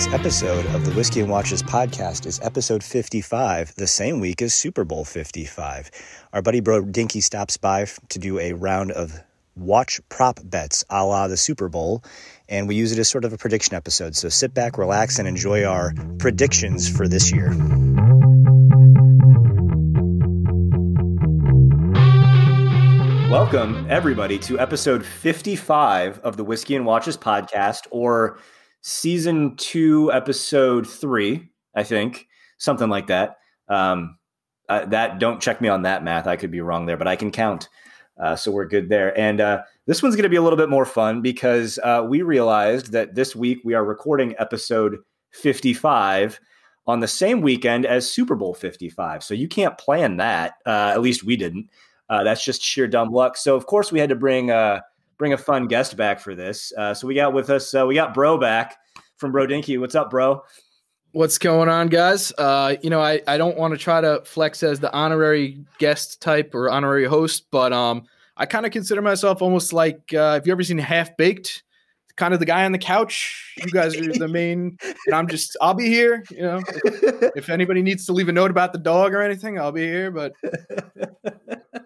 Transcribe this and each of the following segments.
This episode of the Whiskey and Watches podcast is episode 55, the same week as Super Bowl 55. Our buddy Bro Dinky stops by to do a round of watch prop bets a la the Super Bowl, and we use it as sort of a prediction episode. So sit back, relax, and enjoy our predictions for this year. Welcome, everybody, to episode 55 of the Whiskey and Watches podcast, or season two, episode three, I think, something like that. Um, uh, that don't check me on that math. I could be wrong there, but I can count. Uh, so we're good there. And uh, this one's going to be a little bit more fun because uh, we realized that this week we are recording episode 55 on the same weekend as Super Bowl 55. So you can't plan that. Uh, at least we didn't. Uh, that's just sheer dumb luck. So of course we had to bring bring a fun guest back for this. Uh, so we got with us, uh, we got Bro back from Bro Dinky. What's up, Bro? What's going on, guys? Uh, you know, I, I don't want to try to flex as the honorary guest type or honorary host, but um, I kind of consider myself almost like uh, have you ever seen Half Baked? Kind of the guy on the couch. You guys are the main, and I'm just I'll be here. You know, if, if anybody needs to leave a note about the dog or anything, I'll be here. But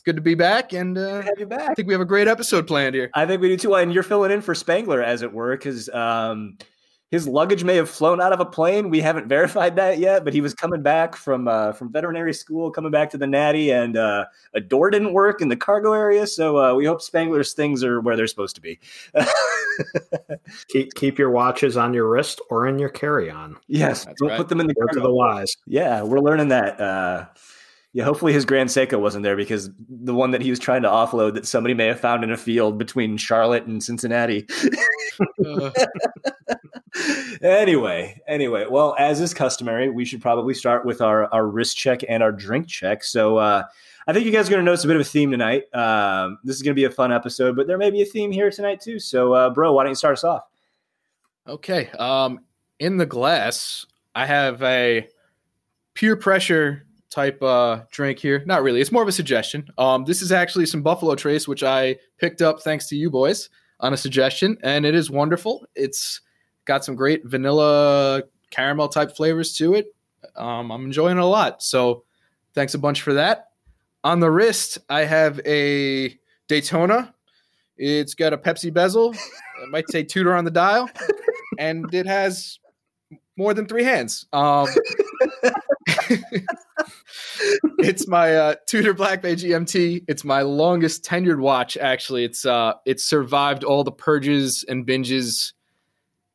good to be back, and uh, have you back. I think we have a great episode planned here. I think we do too. And you're filling in for Spangler, as it were, because um, his luggage may have flown out of a plane. We haven't verified that yet, but he was coming back from uh, from veterinary school, coming back to the Natty, and uh, a door didn't work in the cargo area. So uh, we hope Spangler's things are where they're supposed to be. keep, keep your watches on your wrist or in your carry on. Yes, That's don't right. put them in the cargo. the wise. Yeah, we're learning that uh, yeah, hopefully his Grand Seiko wasn't there because the one that he was trying to offload that somebody may have found in a field between Charlotte and Cincinnati. uh. anyway, anyway, well, as is customary, we should probably start with our, our wrist check and our drink check. So uh, I think you guys are going to notice a bit of a theme tonight. Um, this is going to be a fun episode, but there may be a theme here tonight too. So, uh, bro, why don't you start us off? Okay. Um, in the glass, I have a peer pressure type uh, drink here. Not really. It's more of a suggestion. Um, this is actually some Buffalo Trace, which I picked up thanks to you boys on a suggestion, and it is wonderful. It's got some great vanilla caramel type flavors to it. Um, I'm enjoying it a lot. So thanks a bunch for that. On the wrist, I have a Daytona. It's got a Pepsi bezel. I might say Tudor on the dial, and it has more than three hands. Um, it's my uh, Tudor Black Bay GMT. It's my longest tenured watch. Actually, it's uh, it's survived all the purges and binges,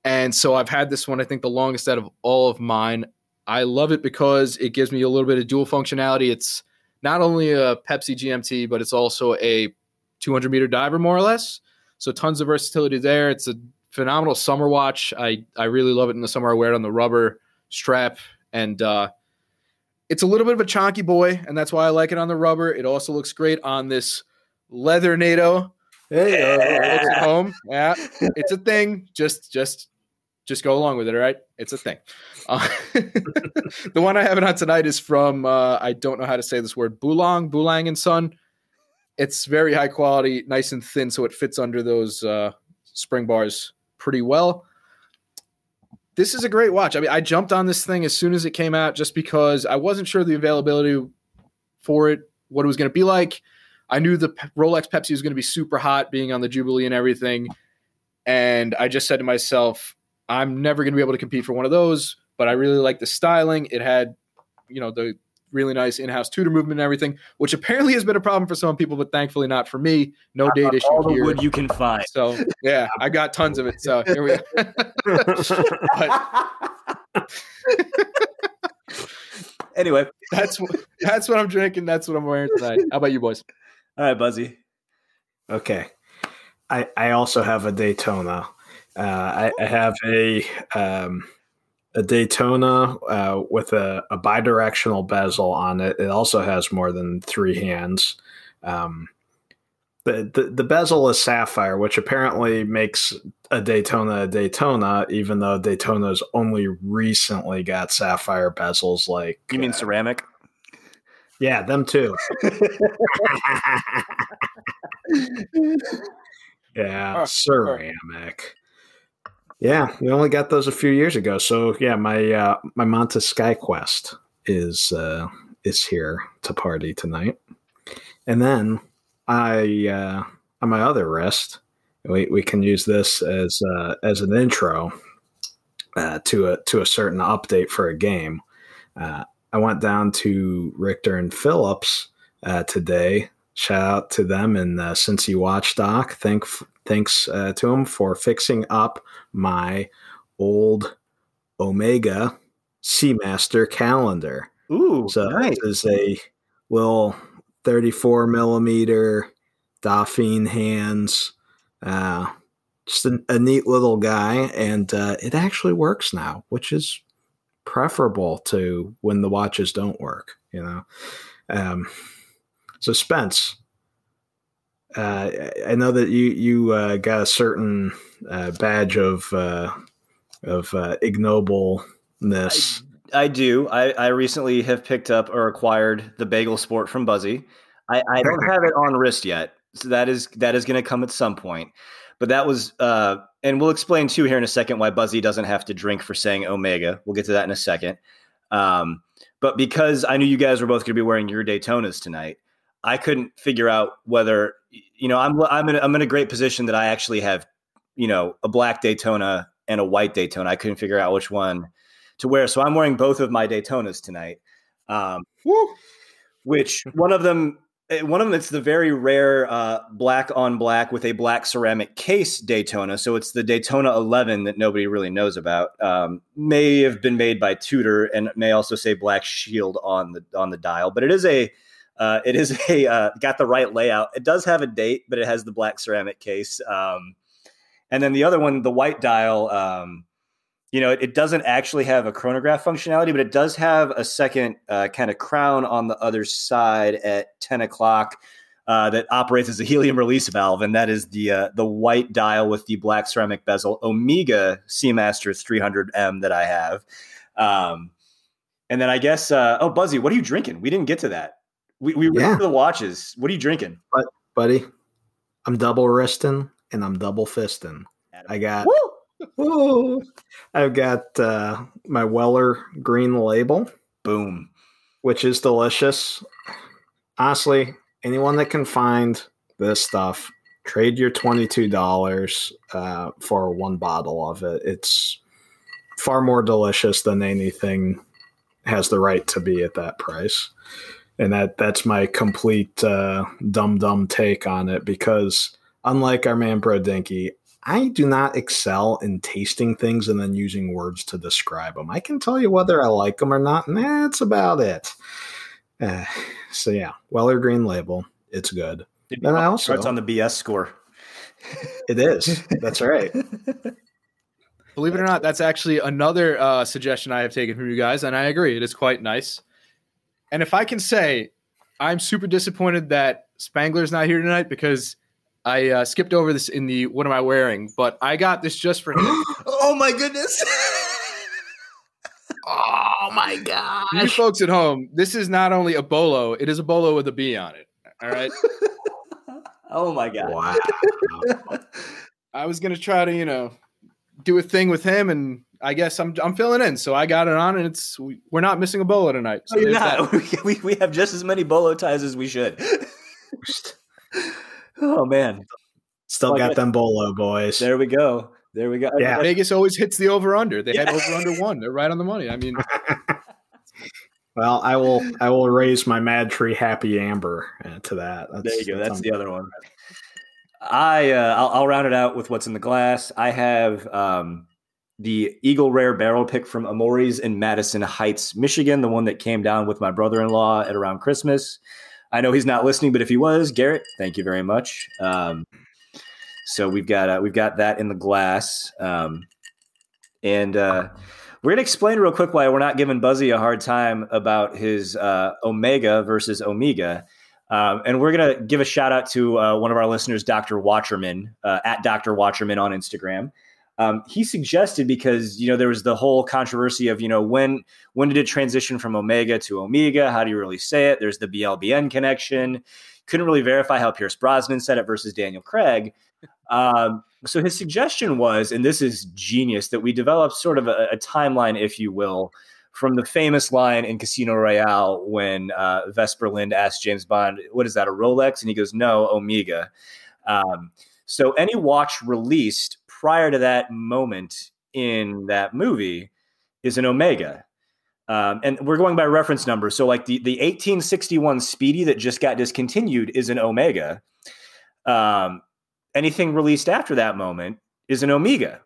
and so I've had this one. I think the longest out of all of mine. I love it because it gives me a little bit of dual functionality. It's not only a Pepsi GMT, but it's also a 200 meter diver, more or less. So tons of versatility there. It's a phenomenal summer watch. I I really love it in the summer. I wear it on the rubber strap, and uh, it's a little bit of a chonky boy, and that's why I like it on the rubber. It also looks great on this leather NATO. Hey, at home. Yeah, it's a thing. Just, just, just go along with it. All right, it's a thing. Uh, the one I have it on tonight is from uh, I don't know how to say this word. Boulang, Bulang and Son. It's very high quality, nice and thin, so it fits under those uh, spring bars pretty well this is a great watch. I mean, I jumped on this thing as soon as it came out just because I wasn't sure the availability for it, what it was going to be like. I knew the Rolex Pepsi was going to be super hot being on the Jubilee and everything. And I just said to myself, I'm never going to be able to compete for one of those, but I really like the styling. It had, you know, the really nice in-house Tudor movement and everything, which apparently has been a problem for some people, but thankfully not for me. No date issue all the here. wood you can find. So yeah, I got tons of it. So here we go. anyway, that's what that's what I'm drinking. That's what I'm wearing tonight. How about you boys? All right, Buzzy. Okay, I I also have a Daytona. Uh, I, I have a um, a Daytona uh, with a, a bidirectional bezel on it. It also has more than three hands. Um, the, the, the bezel is sapphire, which apparently makes a Daytona a Daytona, even though Daytona's only recently got sapphire bezels. Like you mean uh, ceramic? Yeah, them too. yeah, ceramic. Yeah, we only got those a few years ago. So yeah, my uh, my Monta Skyquest is uh, is here to party tonight, and then I uh, on my other wrist, we, we can use this as uh, as an intro uh, to a to a certain update for a game. Uh, I went down to Richter and Phillips uh, today. Shout out to them and uh, watched Doc, thank thanks uh, to them for fixing up my old Omega Seamaster calendar. Ooh, So nice. this is a little 34 millimeter Dauphine hands. Uh, just a, a neat little guy, and uh, it actually works now, which is preferable to when the watches don't work. You know. Um, so Spence, uh, I know that you you uh, got a certain uh, badge of uh, of uh, ignobleness. I do. I, I recently have picked up or acquired the bagel sport from Buzzy. I, I don't have it on wrist yet, so that is that is going to come at some point. But that was, uh, and we'll explain too here in a second why Buzzy doesn't have to drink for saying Omega. We'll get to that in a second. Um, but because I knew you guys were both going to be wearing your Daytonas tonight, I couldn't figure out whether you know I'm I'm in I'm in a great position that I actually have you know a black Daytona and a white Daytona. I couldn't figure out which one to wear, so I'm wearing both of my Daytonas tonight. Um, which one of them eh, one of them it's the very rare uh, black on black with a black ceramic case daytona so it's the daytona 11 that nobody really knows about um, may have been made by tudor and may also say black shield on the on the dial but it is a uh, it is a uh, got the right layout it does have a date but it has the black ceramic case um, and then the other one the white dial um, you know, it, it, doesn't actually have a chronograph functionality, but it does have a second uh, kind of crown on the other side at 10 o'clock uh, that operates as a helium release valve. And that is the uh, the white dial with the black ceramic bezel Omega Seamasters 300M that I have. Um, and then I guess, uh, oh, Buzzy, what are you drinking? We didn't get to that. We, we Yeah. yeah. the watches. What are you drinking? buddy. I'm double wristing and I'm double fisting. I got Woo! Woo! I've got uh, my Weller green label, Boom. which is delicious. Honestly, anyone that can find this stuff, trade your twenty-two dollars uh, for one bottle of it. It's far more delicious than anything has the right to be at that price. And that that's my complete uh, dumb dumb take on it because unlike our man Bro Dinky, I do not excel in tasting things and then using words to describe them. I can tell you whether I like them or not, and that's about it. Uh, so yeah, Weller Green Label, it's good. And I also Starts on the BS score. it is. That's right. Believe it or not, that's actually another uh, suggestion I have taken from you guys, and I agree. It is quite nice. And if I can say, I'm super disappointed that Spangler's not here tonight because I uh, skipped over this in the what am I wearing, but I got this just for him. oh my goodness. Oh my god. you gosh! folks at home, this is not only a bolo, it is a bolo with a B on it. All right. oh my god. Wow. I was gonna try to, you know, do a thing with him, and I guess I'm I'm filling in. So I got it on, and it's we, we're not missing a bolo tonight. So No, not. We, we have just as many bolo ties as we should. oh man. Still Well, I got guess- them bolo boys. There we go. There we go. Yeah. Vegas always hits the over under. They had over under one. They're right on the money. I mean, Well, I will. I will raise my Mad Tree Happy Amber uh, to that. There you go. That's the other one. I uh, I'll, I'll round it out with what's in the glass. I have um, the Eagle Rare Barrel Pick from Amori's in Madison Heights, Michigan, the one that came down with my brother-in-law at around Christmas. I know he's not listening, but if he was, Garrett, thank you very much. Um, so we've got uh, we've got that in the glass, um, and uh, we're gonna explain real quick why we're not giving Buzzy a hard time about his uh, Omega versus Omega. Um, and we're going to give a shout out to uh, one of our listeners, Dr. Watcherman, uh, at Dr. Watcherman on Instagram. Um, he suggested because you know there was the whole controversy of you know when when did it transition from Omega to Omega? How do you really say it? There's the BLBN connection. Couldn't really verify how Pierce Brosnan said it versus Daniel Craig. Um, so his suggestion was, and this is genius, that we develop sort of a, a timeline, if you will, from the famous line in Casino Royale when uh, Vesper Lynd asked James Bond, "What is that? A Rolex?" And he goes, "No, Omega." Um, so any watch released prior to that moment in that movie is an Omega. Um, and we're going by reference numbers. So, like the, the 1861 Speedy that just got discontinued is an Omega. Um, anything released after that moment is an Omega.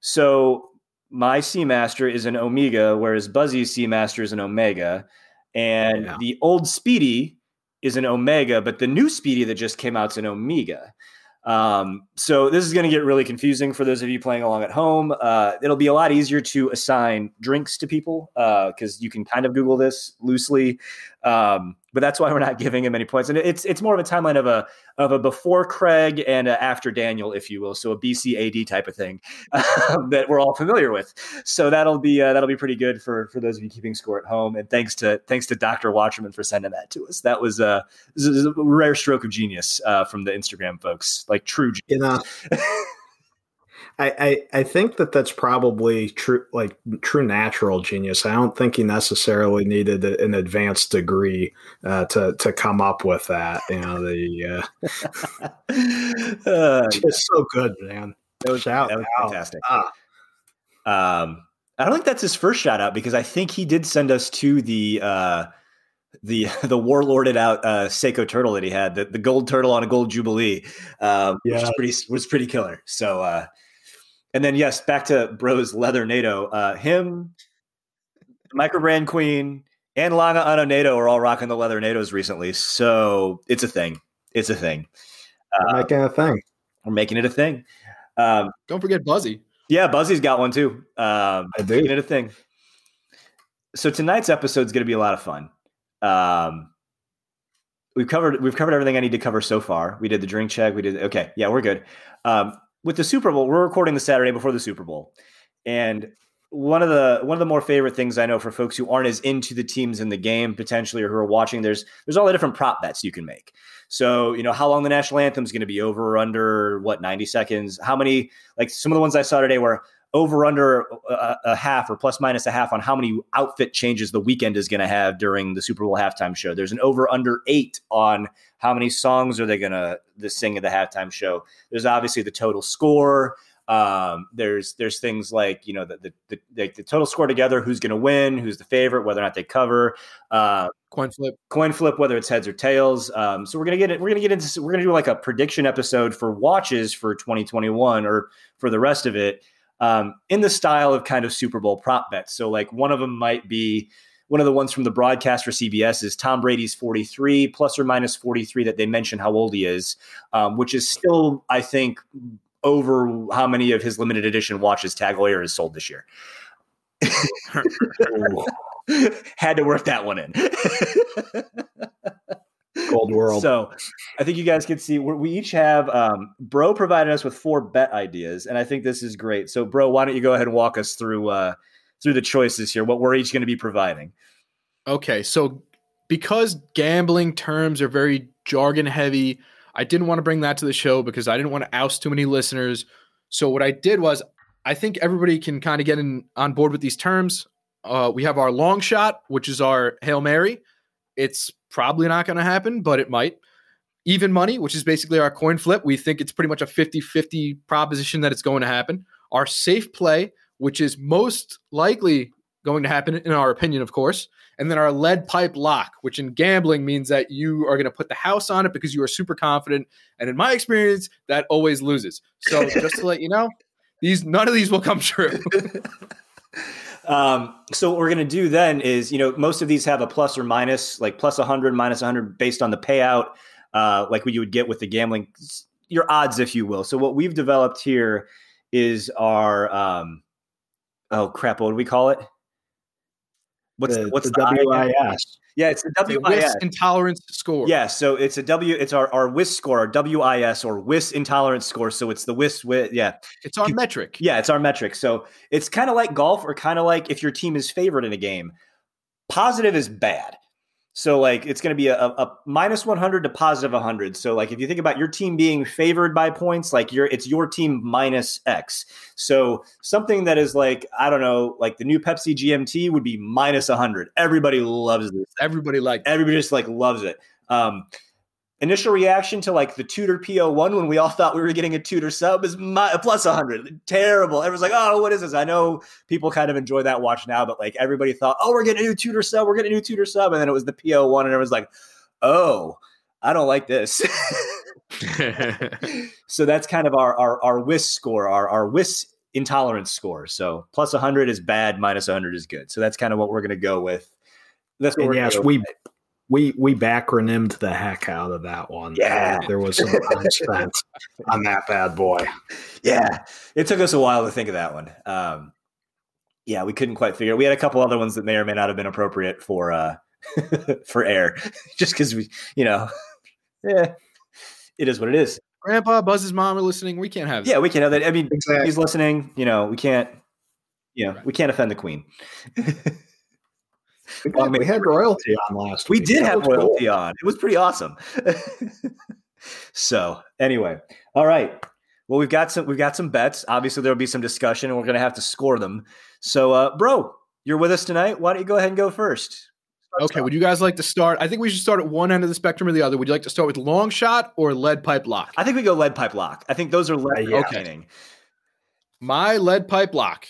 So, my Seamaster is an Omega, whereas Buzzy's Seamaster is an Omega. And yeah. the old Speedy is an Omega, but the new Speedy that just came out is an Omega. Um, so this is going to get really confusing for those of you playing along at home. Uh, it'll be a lot easier to assign drinks to people because uh, you can kind of Google this loosely. Um, but that's why we're not giving him any points. And it's it's more of a timeline of a of a before Craig and a after Daniel, if you will, so a BC AD type of thing um, that we're all familiar with. So that'll be uh, that'll be pretty good for for those of you keeping score at home. And thanks to thanks to Doctor Watcherman for sending that to us. That was, uh, was a rare stroke of genius uh, from the Instagram folks, like true. Genius. I, I, I think that that's probably true, like true natural genius. I don't think he necessarily needed an advanced degree uh, to to come up with that. You know, the uh, uh, just so good, man. It was, out, that was fantastic. Ah. Um, I don't think that's his first shout out because I think he did send us to the uh, the the warlorded out uh, Seiko turtle that he had, the, the gold turtle on a gold jubilee, um, yeah. which was pretty was pretty killer. So uh, and then yes, back to Bro's leather NATO. Uh, him, Microbrand Queen, and Langa Ano NATO are all rocking the leather NATOs recently. So it's a thing. It's a thing. Uh, making a thing. We're making it a thing. Um, Don't forget Buzzy. Yeah, Buzzy's got one too. Um, I do. Making it a thing. So tonight's episode is going to be a lot of fun. Um, we've covered we've covered everything I need to cover so far. We did the drink check. We did okay. Yeah, we're good. Um, with the Super Bowl, we're recording the Saturday before the Super Bowl, and one of the one of the more favorite things I know for folks who aren't as into the teams in the game potentially or who are watching, there's there's all the different prop bets you can make. So you know how long the national anthem is going to be over or under what 90 seconds. How many like some of the ones I saw today were over under a, a, half or plus minus a half on how many outfit changes the Weeknd is going to have during the Super Bowl halftime show. There's an over under eight on how many songs are they going to sing at the halftime show. There's obviously the total score. Um, there's there's things like you know the the, the, the, the total score together, who's going to win, who's the favorite, whether or not they cover. Uh, coin flip, coin flip, whether it's heads or tails. Um, so we're gonna get it. We're gonna get into. We're gonna do like a prediction episode for watches for 2021 or for the rest of it um, in the style of kind of Super Bowl prop bets. So, like one of them might be one of the ones from the broadcast for CBS is Tom Brady's 43 plus or minus 43 that they mention how old he is, um, which is still, I think, over how many of his limited edition watches Tag Heuer has sold this year. Had to work that one in. Cold world. So I think you guys can see we each have um, Bro provided us with four bet ideas, and I think this is great. So, Bro, why don't you go ahead and walk us through uh, through the choices here? What we're each going to be providing. Okay, so because gambling terms are very jargon heavy, I didn't want to bring that to the show because I didn't want to oust too many listeners. So what I did was I think everybody can kind of get in on board with these terms. Uh, we have our long shot, which is our hail mary. It's probably not going to happen, but it might. Even money, which is basically our coin flip, we think it's pretty much a 50 50 proposition that it's going to happen. Our safe play, which is most likely going to happen, in our opinion, of course. And then our lead pipe lock, which in gambling means that you are going to put the house on it because you are super confident. And in my experience, that always loses. So just to let you know, these none of these will come true. Um, so what we're going to do then is, you know, most of these have a plus or minus, like plus 100, minus 100 based on the payout, uh, like what you would get with the gambling, your odds, if you will. So what we've developed here is our, um, oh crap, what do we call it? What's the, what's the, the WIS? Yeah, it's a WIS. WIS intolerance score. Yeah, so it's a W. It's our our WIS score, our WIS or WIS intolerance score. So it's the WIS. wi- Yeah, It's our metric. yeah, it's our metric. So it's kind of like golf, or kind of like if your team is favored in a game. Positive is bad. So like it's going to be a, a minus 100 to positive 100. So like if you think about your team being favored by points, like your it's your team minus X. So something that is like I don't know, like the new Pepsi GMT would be minus 100. Everybody loves this Everybody like everybody just like loves it. Um, initial reaction to like the Tudor PO1 when we all thought we were getting a Tudor sub is mi- plus 100. Terrible. Everyone's like, oh, what is this? I know people kind of enjoy that watch now, but like everybody thought, oh, we're getting a new Tudor sub. We're getting a new Tudor sub. And then it was the PO1 and everyone's like, oh, I don't like this. so that's kind of our, our, our WIS score, our, our WIS intolerance score. So plus 100 is bad, minus 100 is good. So that's kind of what we're going to go with. That's what And we're gonna yes, go we with. We we backronymed the heck out of that one. Yeah. there was some time spent on that bad boy. Yeah, it took us a while to think of that one. Um, yeah, we couldn't quite figure. We had a couple other ones that may or may not have been appropriate for uh, for air, just because we, you know, yeah, it is what it is. Grandpa, Buzz's mom are listening. We can't have Yeah, we can't have that. I mean, Exactly. he's listening. You know, we can't. You know, we can't offend the queen. We had, we had royalty on last We week. did That have was cool. royalty on. It was pretty awesome. so anyway, all right. Well, we've got some we've got some bets. Obviously, there'll be some discussion, and we're gonna have to score them. So, uh, bro, you're with us tonight. Why don't you go ahead and go first? Okay, would you guys like to start? I think we should start at one end of the spectrum or the other. Would you like to start with long shot or lead pipe lock? I think we go lead pipe lock. I think those are less Uh, yeah. entertaining. My lead pipe lock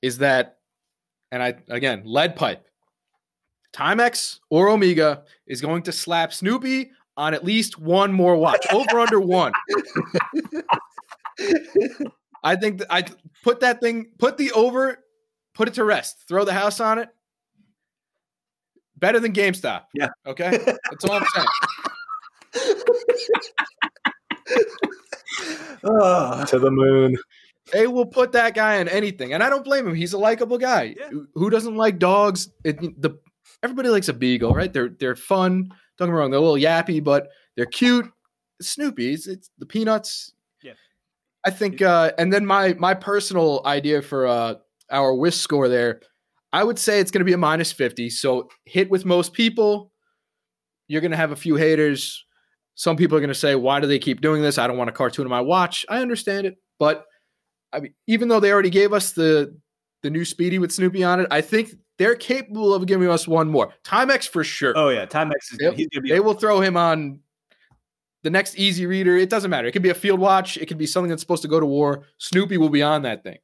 is that, and I again lead pipe. Timex or Omega is going to slap Snoopy on at least one more watch, over under one. I think that I put that thing, put the over, put it to rest, throw the house on it. Better than GameStop. Yeah. Okay. That's all I'm saying. Oh, to the moon. They will put that guy in anything, and I don't blame him. He's a likable guy. Yeah. Who- Who doesn't like dogs? It, the everybody likes a beagle, right? They're they're fun. Don't get me wrong, they're a little yappy, but they're cute. Snoopy, it's, the peanuts. Yeah. I think, uh, and then my my personal idea for uh, our whisk score there, I would say it's going to be a minus fifty. So hit with most people, you're going to have a few haters. Some people are going to say, "Why do they keep doing this? I don't want a cartoon on my watch." I understand it, but I mean, even though they already gave us the the new Speedy with Snoopy on it, I think they're capable of giving us one more. Timex for sure. oh yeah, Timex is Yep. he's gonna be They will throw him on the next Easy Reader. It doesn't matter. It could be a field watch. It could be something that's supposed to go to war. Snoopy will be on that thing.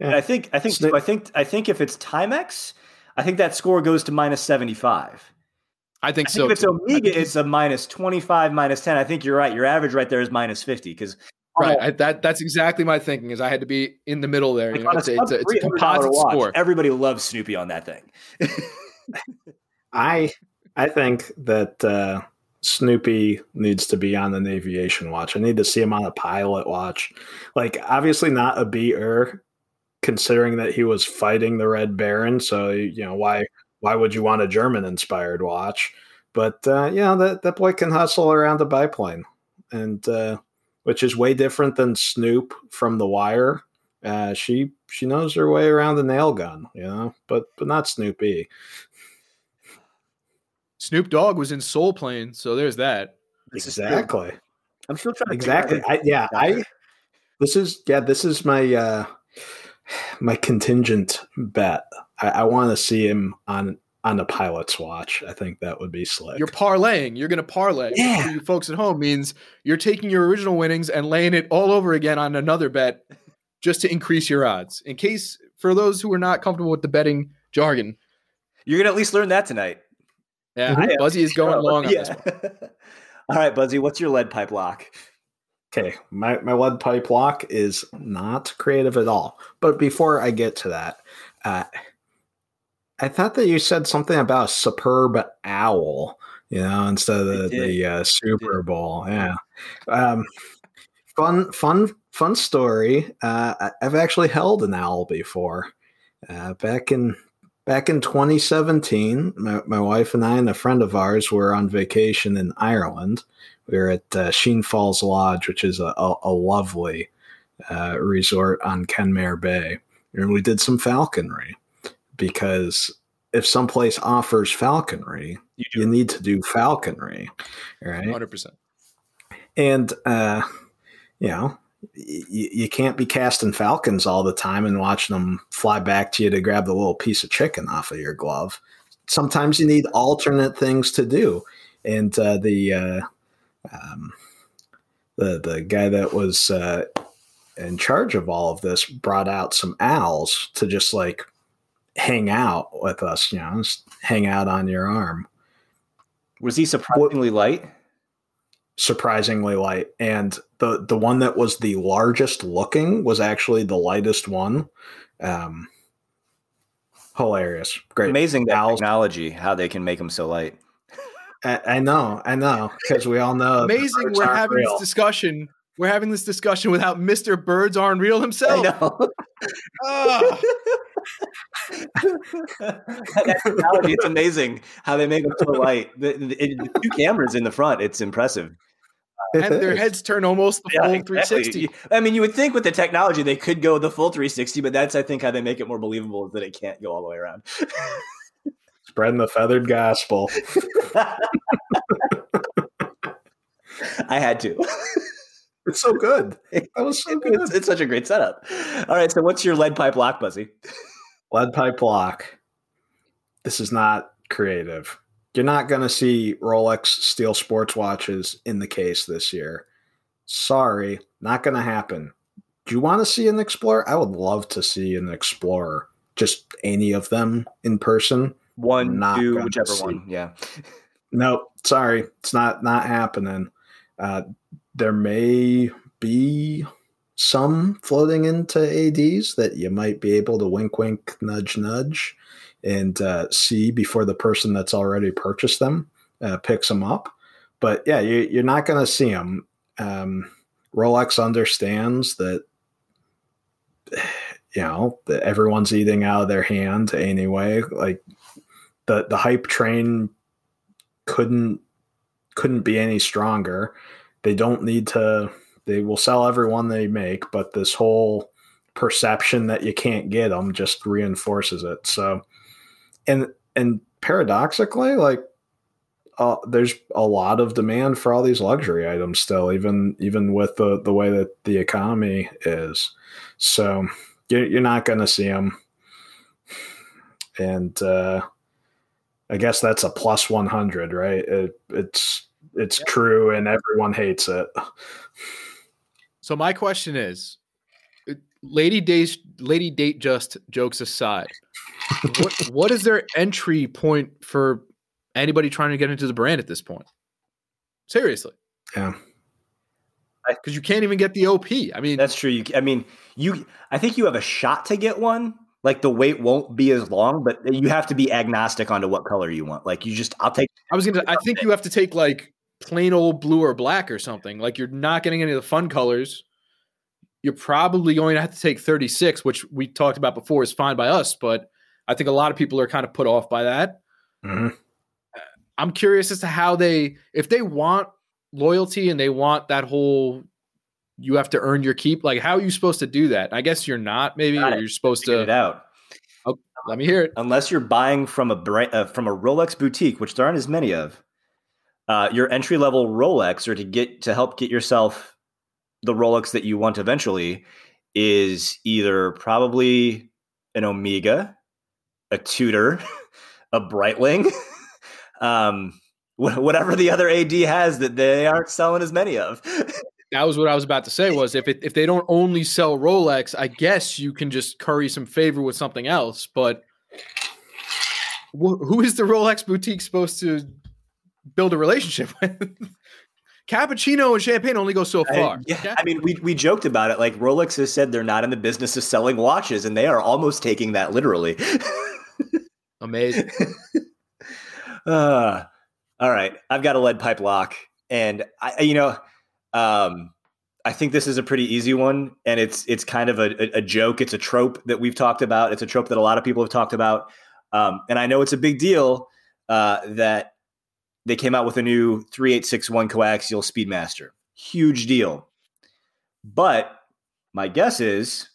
And I think I think Snoop- I think I think if it's Timex, I think that score goes to minus seventy five. I think I so. think if it's too. Omega, it's a minus 25, minus 10. I think you're right. Your average right there is minus 50 because right. I, that that's exactly my thinking. Is I had to be in the middle there. You know, it's, a, it's, a, it's a composite score. Everybody loves Snoopy on that thing. I I think that uh, Snoopy needs to be on the aviation watch. I need to see him on a pilot watch. Like obviously not a beater, considering that he was fighting the Red Baron. So you know why why would you want a German inspired watch? But uh, yeah, that that boy can hustle around a biplane, and uh, which is way different than Snoop from The Wire. Uh, she she knows her way around a nail gun, you know, but but not Snoopy. Snoop Dogg was in Soul Plane, so there's that. This is true. Exactly. I'm still trying exactly Figure I, yeah i this is yeah this is my uh my contingent bet i, I want to see him on on the pilot's watch i think that would be slick You're parlaying. You're going to parlay. Yeah. For you folks at home means you're taking your original winnings and laying it all over again on another bet just to increase your odds. In case for those who are not comfortable with the betting jargon, You're gonna at least learn that tonight. yeah, I am. Buzzy is going long on yeah. this one. All right, Buzzy, what's your lead pipe lock? okay my, my lead pipe lock is not creative at all but before i get to that uh i thought that you said something about a superb owl you know instead of the, the uh, super bowl yeah. Um fun fun fun story. Uh i've actually held an owl before. Uh back in back in 2017, my, my wife and I and a friend of ours were on vacation in Ireland. We were at uh, Sheen Falls Lodge, which is a, a, a lovely uh, resort on Kenmare Bay. And we did some falconry because if someplace offers falconry, you, you need to do falconry, right? 100%. And, uh, you know, you, you can't be casting falcons all the time and watching them fly back to you to grab the little piece of chicken off of your glove. Sometimes you need alternate things to do. And uh, the uh, um, the the guy that was uh, in charge of all of this brought out some owls to just like hang out with us, you know, just hang out on your arm. Was he surprisingly light? Surprisingly light. And the the one that was the largest looking was actually the lightest one. Um hilarious. Great. Amazing that owls. technology, how they can make them so light. I, I know, I know, because we all know. Amazing. We're having real. this discussion we're having this discussion without Mr. Birds aren't real himself. I know. oh. it's amazing how they make them so light. The, the, the, two cameras in the front, it's impressive. and their heads turn almost the yeah, full exactly. 360. I mean, you would think with the technology they could go the full 360, but that's I think how they make it more believable is that it can't go all the way around. Spreading the feathered gospel. I had to. It's so good. That was so good. It's, it's, such a great setup. All right. So, what's your lead pipe lock, Buzzy? Lead pipe lock. This is not creative. You're not going to see Rolex steel sports watches in the case this year. Sorry, not going to happen. Do you want to see an Explorer? I would love to see an Explorer. Just any of them in person. One, not two, whichever see. one. Yeah. nope. Sorry, it's not not happening. Uh, there may be some floating into ADs that you might be able to wink wink nudge nudge and uh, see before the person that's already purchased them uh, picks them up. But yeah you, are not going to see them um, rolex understands that you know that everyone's eating out of their hand anyway. Like the the hype train couldn't couldn't be any stronger. They don't need to they will sell everyone they make but this whole perception that you can't get them just reinforces it so and and paradoxically like uh, there's a lot of demand for all these luxury items still even even with the the way that the economy is so you're, you're not going to see them and uh i guess that's a plus 100 right it, it's it's yep. true and everyone hates it. So my question is, uh, Lady Datejust jokes aside, what what is their entry point for anybody trying to get into the brand at this point? Seriously. Yeah. Because you can't even get the OP. I mean, that's true. You, I mean, you. I think you have a shot to get one. Like the wait won't be as long, but you have to be agnostic onto what color you want. Like you just, I'll take. I was gonna. I think you have to take like plain old blue or black or something. Like you're not getting any of the fun colors. You're probably going to have to take 36, which we talked about before is fine by us, but I think a lot of people are kind of put off by that. Mm-hmm. I'm curious as to how they, if they want loyalty and they want that whole, you have to earn your keep. Like, how are you supposed to do that? I guess you're not. Maybe or you're supposed to get it out. Oh, let me hear it. Unless you're buying from a uh, from a Rolex boutique, which there aren't as many of, uh, your entry level Rolex or to get to help get yourself the Rolex that you want eventually is either probably an Omega, a Tudor, a Breitling, um, whatever the other AD has that they aren't selling as many of. that was what I was about to say. Was if it, if they don't only sell Rolex, I guess you can just curry some favor with something else. But wh- who is the Rolex boutique supposed to build a relationship with. Cappuccino and champagne only go so far. I, yeah, I mean, we we joked about it. Like Rolex has said they're not in the business of selling watches, and they are almost taking that literally. Amazing. uh, all right, I've got a lead pipe lock, and I, you know, um, I think this is a pretty easy one, and it's it's kind of a, a, a joke. It's a trope that we've talked about. It's a trope that a lot of people have talked about. Um, and I know it's a big deal uh, that they came out with a new 3861 coaxial Speedmaster. Huge deal. But my guess is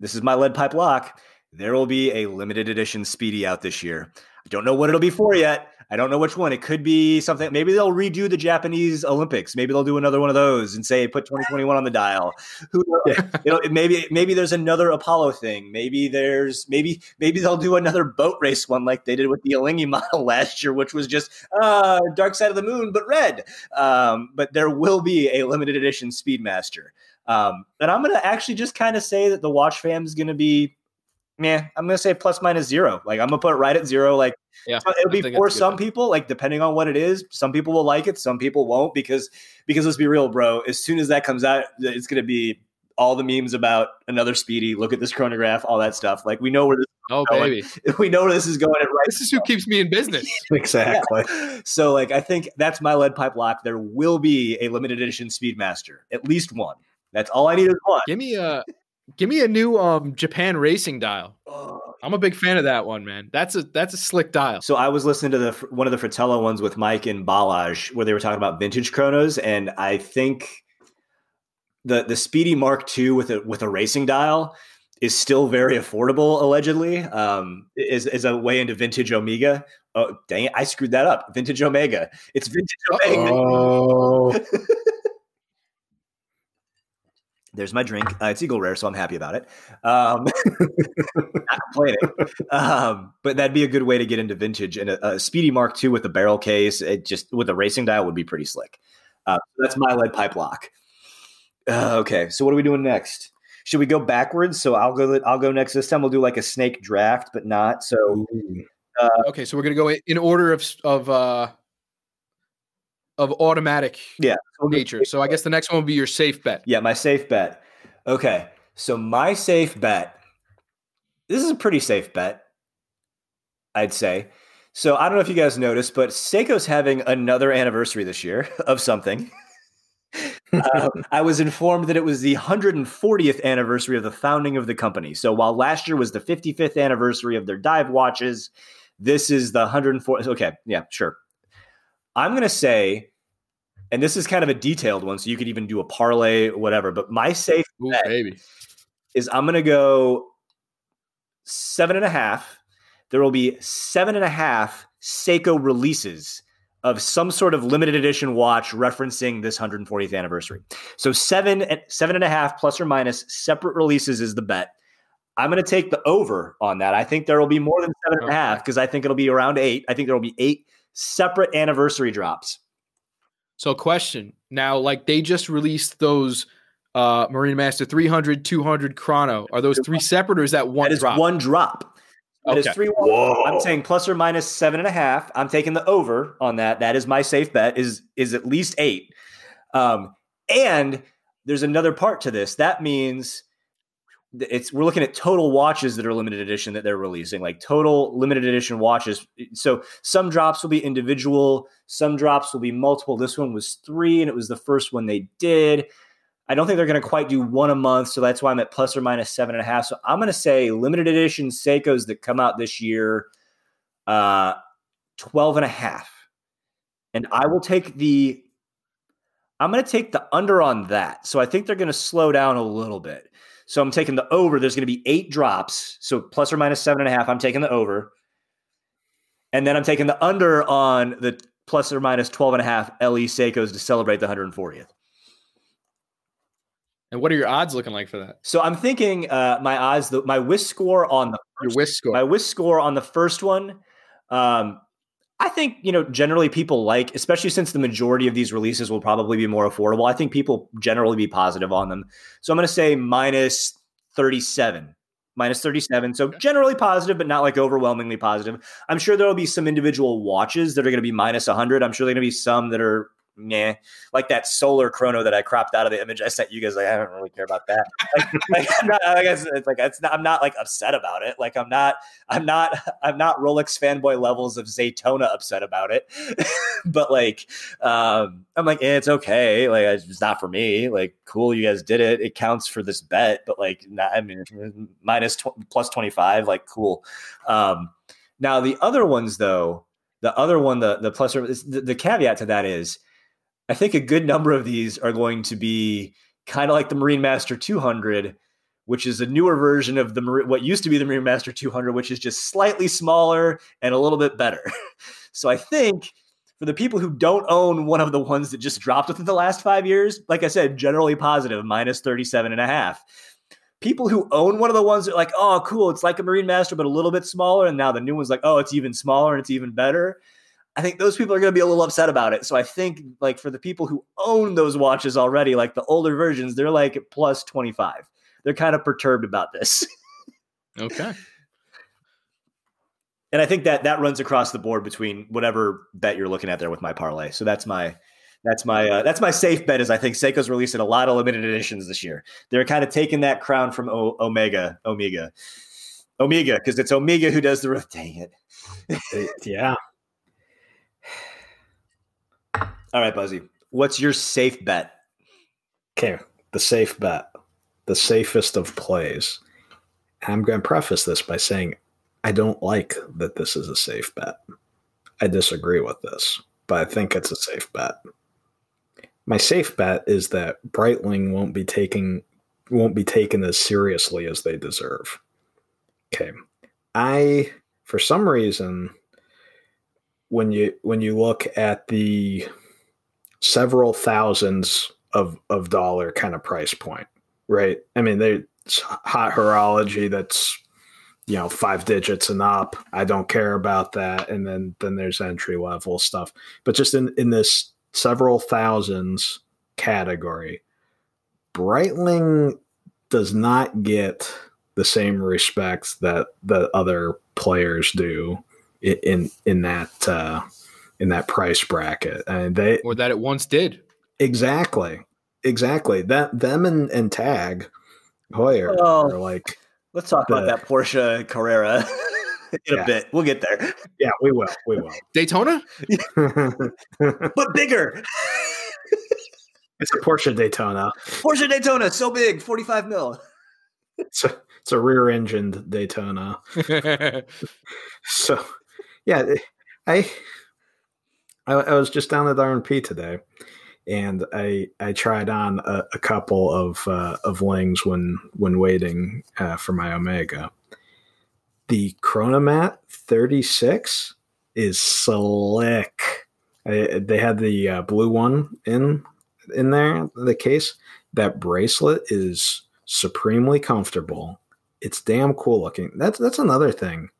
this is my lead pipe lock. There will be a limited edition Speedy out this year. I don't know what it'll be for yet. I don't know which one. It could be something. Maybe they'll redo the Japanese Olympics. Maybe they'll do another one of those and say put 2021 on the dial. Who knows? you know, maybe maybe there's another Apollo thing. Maybe there's maybe maybe they'll do another boat race one like they did with the Alinghi model last year, which was just uh, Dark Side of the Moon but red. Um, but there will be a limited edition Speedmaster. Um, and I'm going to actually just kind of say that the watch fam is going to be man, I'm gonna say plus minus zero. Like I'm gonna put it right at zero. Like Yeah, it'll be for that's a good some one. people. Like depending on what it is, some people will like it, some people won't. Because because let's be real, bro. As soon as that comes out, it's gonna be all the memes about another speedy. Look at this chronograph, all that stuff. Like we know where this Oh going. baby, we know where this is going. At right this is who keeps me in business. Exactly. so like I think that's my lead pipe lock. There will be a limited edition Speedmaster, at least one. That's all I need is one. Give me a give me a new um Japan racing dial. I'm a big fan of that one, man. That's a that's a slick dial. So I was listening to the one of the Fratello ones with Mike and Balazs, where they were talking about vintage chronos, and I think the the Speedy Mark II with a with a racing dial is still very affordable. Allegedly, um, is is a way into vintage Omega. Oh dang it! I screwed that up. Vintage Omega. It's vintage Omega. Oh, There's my drink. Uh, it's Eagle Rare, so I'm happy about it. Um, not complaining. Um, but that'd be a good way to get into vintage. And a, a Speedy Mark II with a barrel case, it just with a racing dial would be pretty slick. Uh, that's my lead pipe lock. Uh, okay, so what are we doing next? Should we go backwards? So I'll go. I'll go next. This time we'll do like a snake draft, but not so. Okay, so we're gonna go in- in order of of uh of automatic Yeah, nature. So I guess the next one will be your safe bet. Yeah, my safe bet. Okay, so my safe bet. This is a pretty safe bet, I'd say. So I don't know if you guys noticed, but Seiko's having another anniversary this year of something. Uh, I was informed that it was the 140th anniversary of the founding of the company. So while last year was the 55th anniversary of their dive watches, this is the 140th. Okay, yeah, sure. I'm going to say, and this is kind of a detailed one, so you could even do a parlay, whatever. But my safe Ooh, bet baby. is I'm going to go seven and a half. There will be seven and a half Seiko releases of some sort of limited edition watch referencing this 140th anniversary. So seven, seven and a half plus or minus separate releases is the bet. I'm going to take the over on that. I think there will be more than seven and a half because I think it'll be around eight. I think there will be eight separate anniversary drops. So question. Now, like they just released those uh Marinemaster 300, 200 chrono. Are those three separate or is that one That is drop? one drop. That is Okay. three. Whoa. I'm saying plus or minus seven and a half. I'm taking the over on that. That is my safe bet. Is is at least eight. Um, and there's another part to this. That means th- it's we're looking at total watches that are limited edition that they're releasing, like total limited edition watches. So some drops will be individual, some drops will be multiple. This one was three, and it was the first one they did. I don't think they're going to quite do one a month, so that's why I'm at plus or minus seven and a half. So I'm going to say limited edition Seikos that come out this year, uh, 12 and a half. And I will take the, I'm going to take the under on that. So I think they're going to slow down a little bit. So I'm taking the over. There's going to be eight drops. So plus or minus seven and a half. I'm taking the over. And then I'm taking the under on the plus or minus 12 and a half LE Seikos to celebrate the 140th. and what are your odds looking like for that? So I'm thinking uh, my odds, the, my whisk score on the Your first, whisk score. my whisk score on the first one. Um, I think you know generally people like, especially since the majority of these releases will probably be more affordable. I think people generally be positive on them. So I'm going to say minus 37, minus 37. So generally positive, but not like overwhelmingly positive. I'm sure there will be some individual watches that are going to be minus 100. I'm sure there are going to be some that are nah, like that solar chrono that I cropped out of the image I sent you guys. Like, I don't really care about that. Like, like, I'm not, guess it's like it's not, I'm not like upset about it. Like I'm not, I'm not, I'm not Rolex fanboy levels of Zaytona upset about it. but like, um, I'm like, eh, it's okay. Like it's not for me. Like, cool, you guys did it. It counts for this bet. But like, not, I mean, minus tw- plus 25. Like, cool. Um, Now the other ones, though, the other one, the the plus the, the caveat to that is, I think a good number of these are going to be kind of like the Marinemaster 200, which is a newer version of the what used to be the Marinemaster 200, which is just slightly smaller and a little bit better. so I think for the people who don't own one of the ones that just dropped within the last five years, like I said, generally positive, minus 37 and a half. People who own one of the ones that are like, oh, cool, it's like a Marinemaster, but a little bit smaller. And now the new one's like, oh, it's even smaller and it's even better. I think those people are going to be a little upset about it. So I think like for the people who own those watches already, like the older versions, they're like plus 25. They're kind of perturbed about this. okay. And I think that that runs across the board between whatever bet you're looking at there with my parlay. So that's my that's my uh, that's my safe bet. Is I think Seiko's releasing a lot of limited editions this year. They're kind of taking that crown from o- Omega, Omega, Omega, because it's Omega who does the. Roof. Dang it! yeah. All right, Buzzy. What's your safe bet? Okay, the safe bet, the safest of plays. I'm going to preface this by saying I don't like that this is a safe bet. I disagree with this, but I think it's a safe bet. My safe bet is that Breitling won't be taking won't be taken as seriously as they deserve. Okay. I for some reason when you when you look at the several thousands of of dollar kind of price point, right? I mean, there's hot horology that's you know five digits and up. I don't care about that, and then then there's entry level stuff. But just in in this several thousands category, Breitling does not get the same respect that the other players do in, in that uh, in that price bracket, and they or that it once did. Exactly, exactly. That them and, and Tag Heuer oh, are like. Let's talk the, about that Porsche Carrera in yeah. a bit. We'll get there. Yeah, we will. We will. Daytona, but bigger. it's a Porsche Daytona. Porsche Daytona, so big, forty-five mil. It's a, it's a rear-engined Daytona. so, yeah, I I, I, was just down at R&P today, and I I tried on a, a couple of uh, of Lings when when waiting uh, for my Omega. The Chronomat 36 is slick. I, they had the uh, blue one in in there the case. That bracelet is supremely comfortable. It's damn cool looking. That's that's another thing.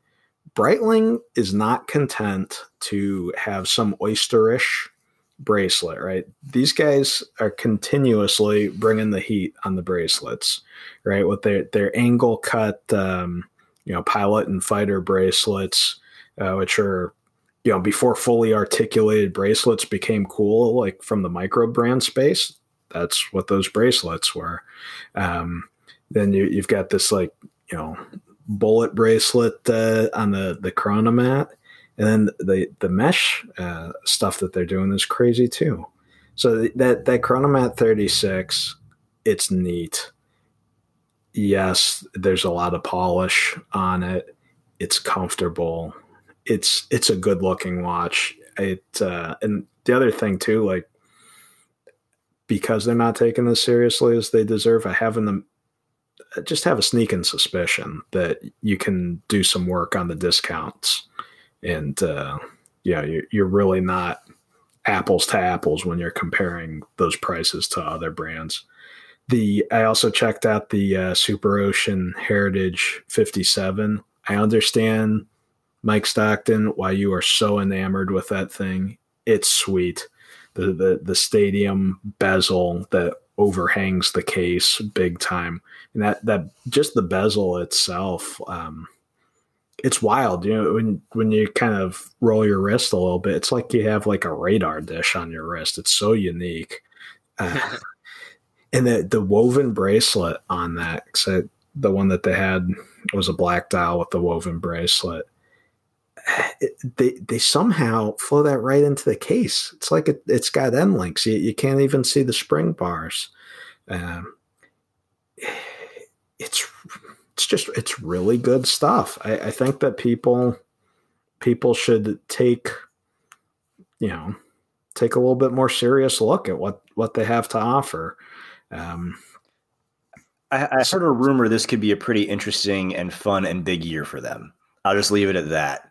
Breitling is not content to have some oysterish bracelet, right? These guys are continuously bringing the heat on the bracelets, right? With their their angle cut, um, you know, pilot and fighter bracelets, uh, which are you know before fully articulated bracelets became cool, like from the micro brand space. That's what those bracelets were. Um, then you, you've got this like you know bullet bracelet uh, on the the chronomat, and then the the mesh uh, stuff that they're doing is crazy too. So that that chronomat 36, it's neat. Yes, there's a lot of polish on it. It's comfortable. It's it's a good looking watch. It uh, and the other thing too, like because they're not taking this seriously as they deserve, I have in them just have a sneaking suspicion that you can do some work on the discounts. And uh, yeah you're, you're really not apples to apples when you're comparing those prices to other brands. The i also checked out the uh, superocean heritage 57 i understand mike stockton why you are so enamored with that thing. It's sweet. The the, the stadium bezel that overhangs the case big time. And that that just the bezel itself, um, it's wild. You know, when when you kind of roll your wrist a little bit, it's like you have like a radar dish on your wrist. It's so unique. Uh, and the the woven bracelet on that, so the one that they had was a black dial with the woven bracelet they they somehow flow that right into the case. It's like it, has got end links. You, you, can't even see the spring bars. Um, it's it's just it's really good stuff. I, I think that people people should take, you know, take a little bit more serious look at what what they have to offer. Um, I, I heard a rumor this could be a pretty interesting and fun and big year for them. I'll just leave it at that.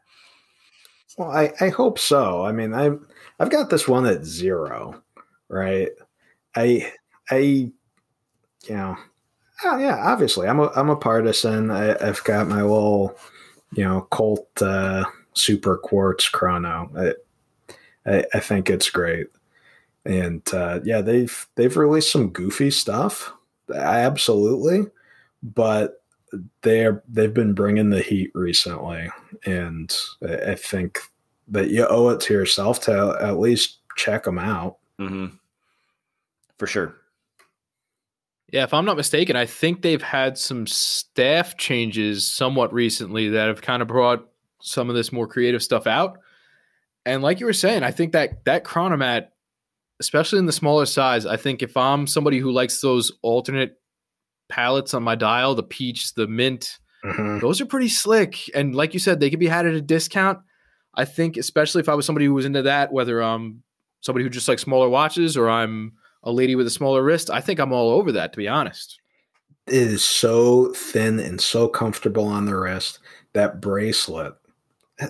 Well, I, I hope so. I mean, I've I've got this one at zero, right? I I you know, oh yeah, obviously I'm a I'm a partisan. I, have got my little you know Colt uh, Super Quartz Chrono. I, I, I think it's great, and uh, yeah, they've they've released some goofy stuff, absolutely, but they're they've been bringing the heat recently, and I think that you owe it to yourself to at least check them out. Mm-hmm. For sure. Yeah, if I'm not mistaken, I think they've had some staff changes somewhat recently that have kind of brought some of this more creative stuff out. And like you were saying, I think that that chronomat, especially in the smaller size, I think if I'm somebody who likes those alternate palettes on my dial, the peach, the mint, mm-hmm. those are pretty slick. And like you said, they could be had at a discount. I think, especially if I was somebody who was into that, whether I'm somebody who just likes smaller watches or I'm a lady with a smaller wrist, I think I'm all over that, to be honest. It is so thin and so comfortable on the wrist. That bracelet,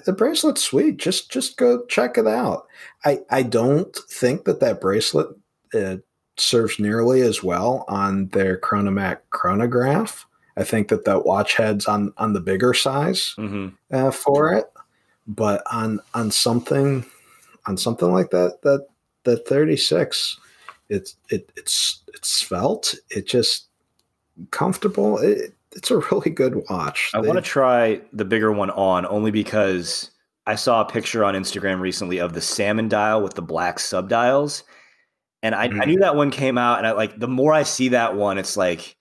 the bracelet's sweet. Just just go check it out. I I don't think that that bracelet uh, serves nearly as well on their Chronomat chronograph. I think that that watch head's on on the bigger size mm-hmm. uh, for it, but on on something on something like that that that 36 it's it, it's it's svelte. It just comfortable. It, it's a really good watch. I want to try the bigger one on only because I saw a picture on Instagram recently of the salmon dial with the black subdials, and I, mm-hmm. I knew that one came out. And I like the more I see that one, it's like,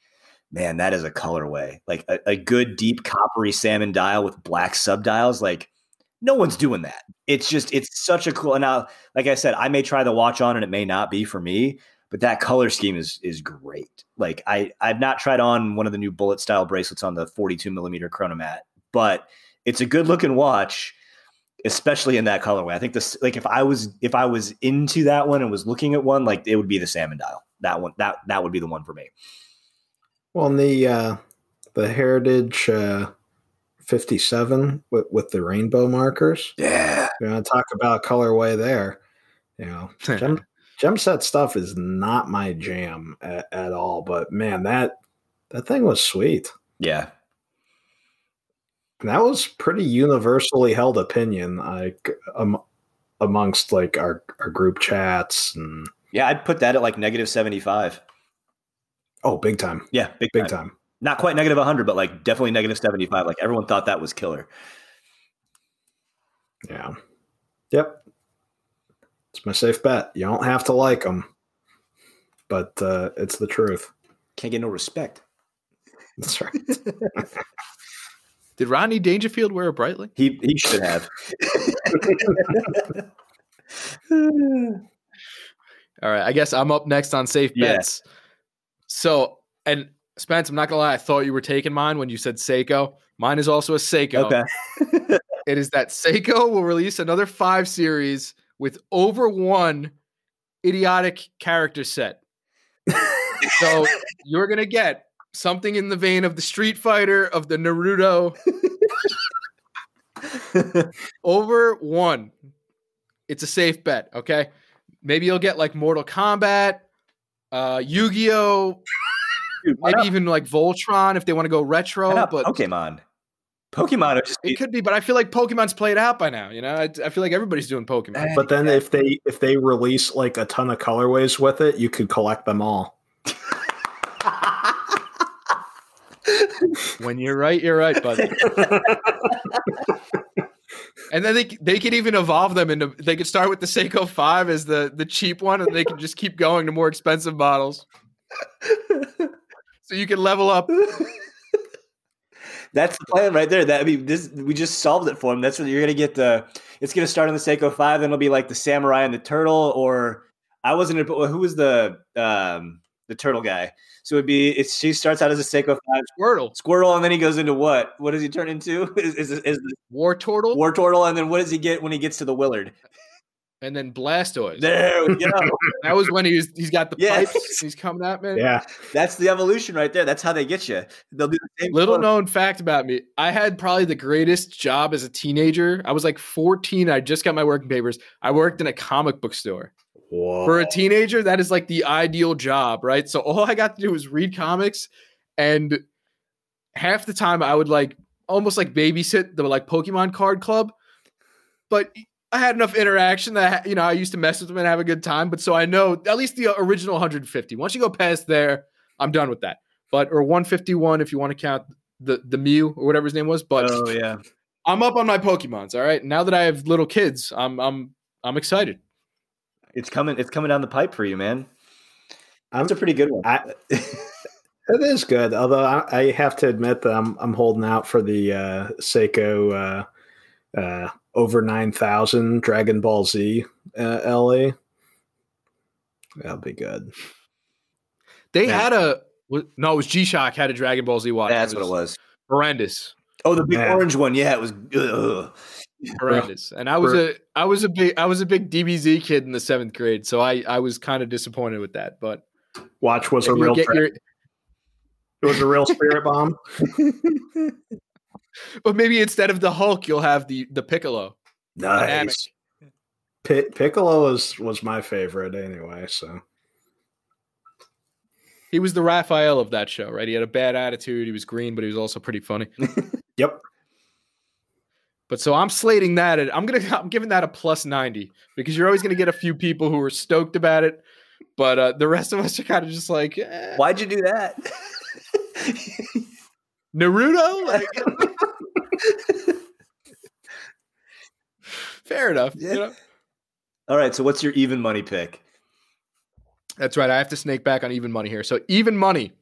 man, that is a colorway. Like a, a good deep coppery salmon dial with black subdials. Like no one's doing that. It's just it's such a cool. And now, like I said, I may try the watch on, and it may not be for me. But that color scheme is is great. Like I I've not tried on one of the new bullet style bracelets on the 42 millimeter chronomat, but it's a good looking watch, especially in that colorway. I think this like if I was if I was into that one and was looking at one, like it would be the salmon dial. That one that that would be the one for me. Well, and the uh, the heritage. Uh 57 with, with the rainbow markers. Yeah. You to talk about colorway there. You know, gem, gem set stuff is not my jam at, at, all, but man, that that thing was sweet. Yeah. And that was pretty universally held opinion like um, amongst like our, our group chats and yeah, I'd put that at like negative 75. Oh, big time. Yeah, big, big time. time not quite negative 100 but like definitely negative 75 like everyone thought that was killer. Yeah. Yep. It's my safe bet. You don't have to like them but uh, it's the truth. Can't get no respect. That's right. Did rodney dangerfield wear a Breitling he, he should have. All right. I guess i'm up next on safe bets. Yeah. so and Spence, I'm not gonna lie, I thought you were taking mine when you said Seiko. Mine is also a Seiko. Okay. it is that Seiko will release another five series with over one idiotic character set. so you're gonna get something in the vein of the Street Fighter, of the Naruto. over one. It's a safe bet, okay? Maybe you'll get like Mortal Kombat, uh, Yu-Gi-Oh! Dude, maybe even like Voltron if they want to go retro. But Pokemon, Pokemon just it could be, but I feel like Pokemon's played out by now. You know, I, I feel like everybody's doing Pokemon. But then if they if they release like a ton of colorways with it, you could collect them all. when you're right, you're right, buddy. and then they they could even evolve them into they could start with the Seiko Five as the the cheap one, and they can just keep going to more expensive models so you can level up. That's the plan right there. That I mean, this we just solved it for him. That's what you're gonna get. The it's gonna start on the Seiko Five, then it'll be like the Samurai and the Turtle, or I wasn't. Who was the um the turtle guy. So it'd be it's she starts out as a Seiko five Squirtle, squirrel, and then he goes into what? What does he turn into? Is is, is the Wartortle, war turtle, and then what does he get when he gets to the Willard? And then Blastoise. There we go. That was when he's he's got the Yes. pipes. He's coming at me. Yeah. That's the evolution right there. That's how they get you. They'll do the same. Little known fact about me, I had probably the greatest job as a teenager. I was like 14. I just got my working papers. I worked in a comic book store. Whoa. For a teenager, that is like the ideal job, right? So all I got to do was read comics, and half the time I would like almost like babysit the like Pokemon card club. But I had enough interaction that you know I used to mess with them and have a good time. But so I know at least the original 150. Once you go past there, I'm done with that. But or 151 if you want to count the the Mew or whatever his name was. But Oh yeah. I'm up on my Pokemons. All right, now that I have little kids, I'm I'm I'm excited. It's coming. It's coming down the pipe for you, man. I'm, That's a pretty good one. I, it is good, although I, I have to admit that I'm I'm holding out for the uh, Seiko uh, uh, over nine thousand Dragon Ball Z uh, LA. That'll be good. They Yeah. had a no, it was G Shock had a Dragon Ball Z watch. That's what it was. Horrendous, Oh, the big Yeah. orange one. Yeah, it was. Ugh. horrendous. And I was a I was a big I was a big DBZ kid in the seventh grade, so I I was kind of disappointed with that. But Watch was a real get your, it was a real spirit bomb. but maybe instead of the Hulk, you'll have the the Piccolo. nice. Pi Piccolo was was my favorite anyway. So He was the Raphael of that show, right? He had a bad attitude. He was green, but he was also pretty funny. yep, But so I'm slating that. At, I'm gonna I'm giving that a plus ninety because you're always gonna get a few people who are stoked about it, but uh, the rest of us are kind of just like eh, Why'd you do that? Naruto. Like, fair enough. Yeah. You know? All right. So, what's your even money pick? That's right. I have to snake back on even money here. So even money.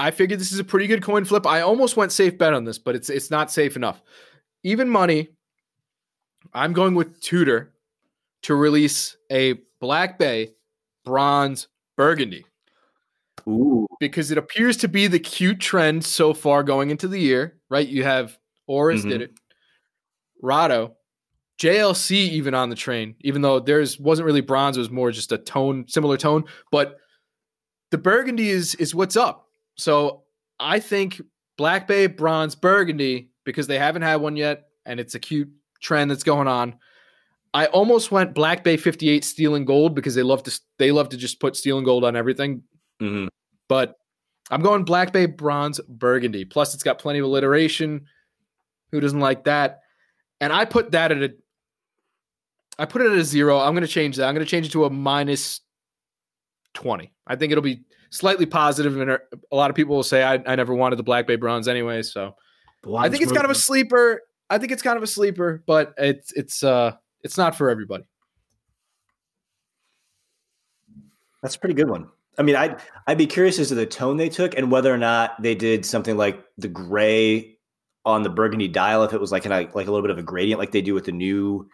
I figured this is a pretty good coin flip. I almost went safe bet on this, but it's it's not safe enough. Even money. I'm going with Tudor to release a Black Bay bronze burgundy Ooh. Because it appears to be the cute trend so far going into the year, right? You have Oris Mhm. did it, Rado, JLC even on the train, even though theirs wasn't really bronze, it was more just a tone, similar tone. But the burgundy is is what's up. So I think Black Bay bronze burgundy because they haven't had one yet, and it's a cute trend that's going on. I almost went Black Bay 58 steel and gold because they love to they love to just put steel and gold on everything Mhm. But I'm going Black Bay Bronze Burgundy. Plus, it's got plenty of alliteration. Who doesn't like that? And I put that at a. I put it at a zero. I'm going to change that. I'm going to change it to a minus twenty. I think it'll be slightly positive. and a lot of people will say I, I never wanted the Black Bay Bronze anyway. So I think it's kind of a sleeper. I think it's kind of a sleeper, but it's it's uh it's not for everybody. That's a pretty good one. I mean, I'd I'd be curious as to the tone they took and whether or not they did something like the gray on the burgundy dial, if it was like like a little bit of a gradient, like they do with the new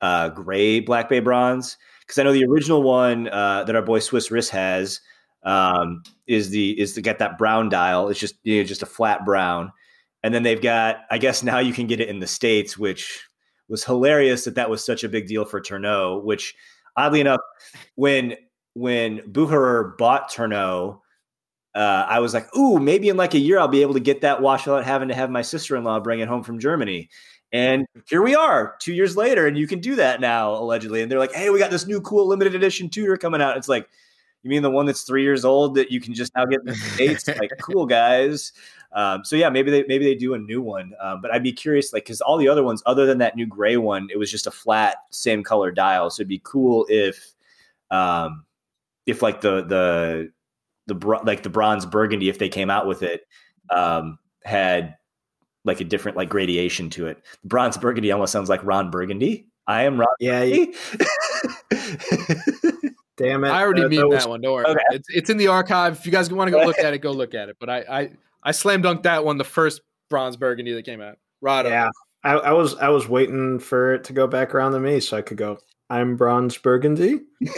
uh, gray Black Bay bronze. Because I know the original one uh, that our boy Swiss Riss has um, is the is to get that brown dial. It's just you know, just a flat brown, and then they've got. I guess now you can get it in the states, which was hilarious that that was such a big deal for Tourneau. Which oddly enough, when when Bucherer bought Tourneau, uh, I was like, ooh, maybe in like a year I'll be able to get that watch without having to have my sister in law bring it home from Germany. And here we are, two years later, and you can do that now, allegedly. And they're like, hey, we got this new cool limited edition Tudor coming out. It's like, you mean the one that's three years old that you can just now get in the states? like, cool guys. Um, so yeah, maybe they maybe they do a new one. Um, but I'd be curious, like, because all the other ones, other than that new gray one, it was just a flat, same color dial. So it'd be cool if, um, if like the the the like the bronze burgundy, if they came out with it, um, had like a different like gradation to it. Bronze burgundy almost sounds like Ron Burgundy. I am Ron. Yeah, you- damn it! I already Uh, mean that was- that one. Don't worry. Okay. It's it's in the archive. If you guys want to go look at it, go look at it. But I I I slam dunked that one, the first bronze burgundy that came out. Rado. Yeah, I, I was I was waiting for it to go back around to me so I could go. I'm bronze burgundy.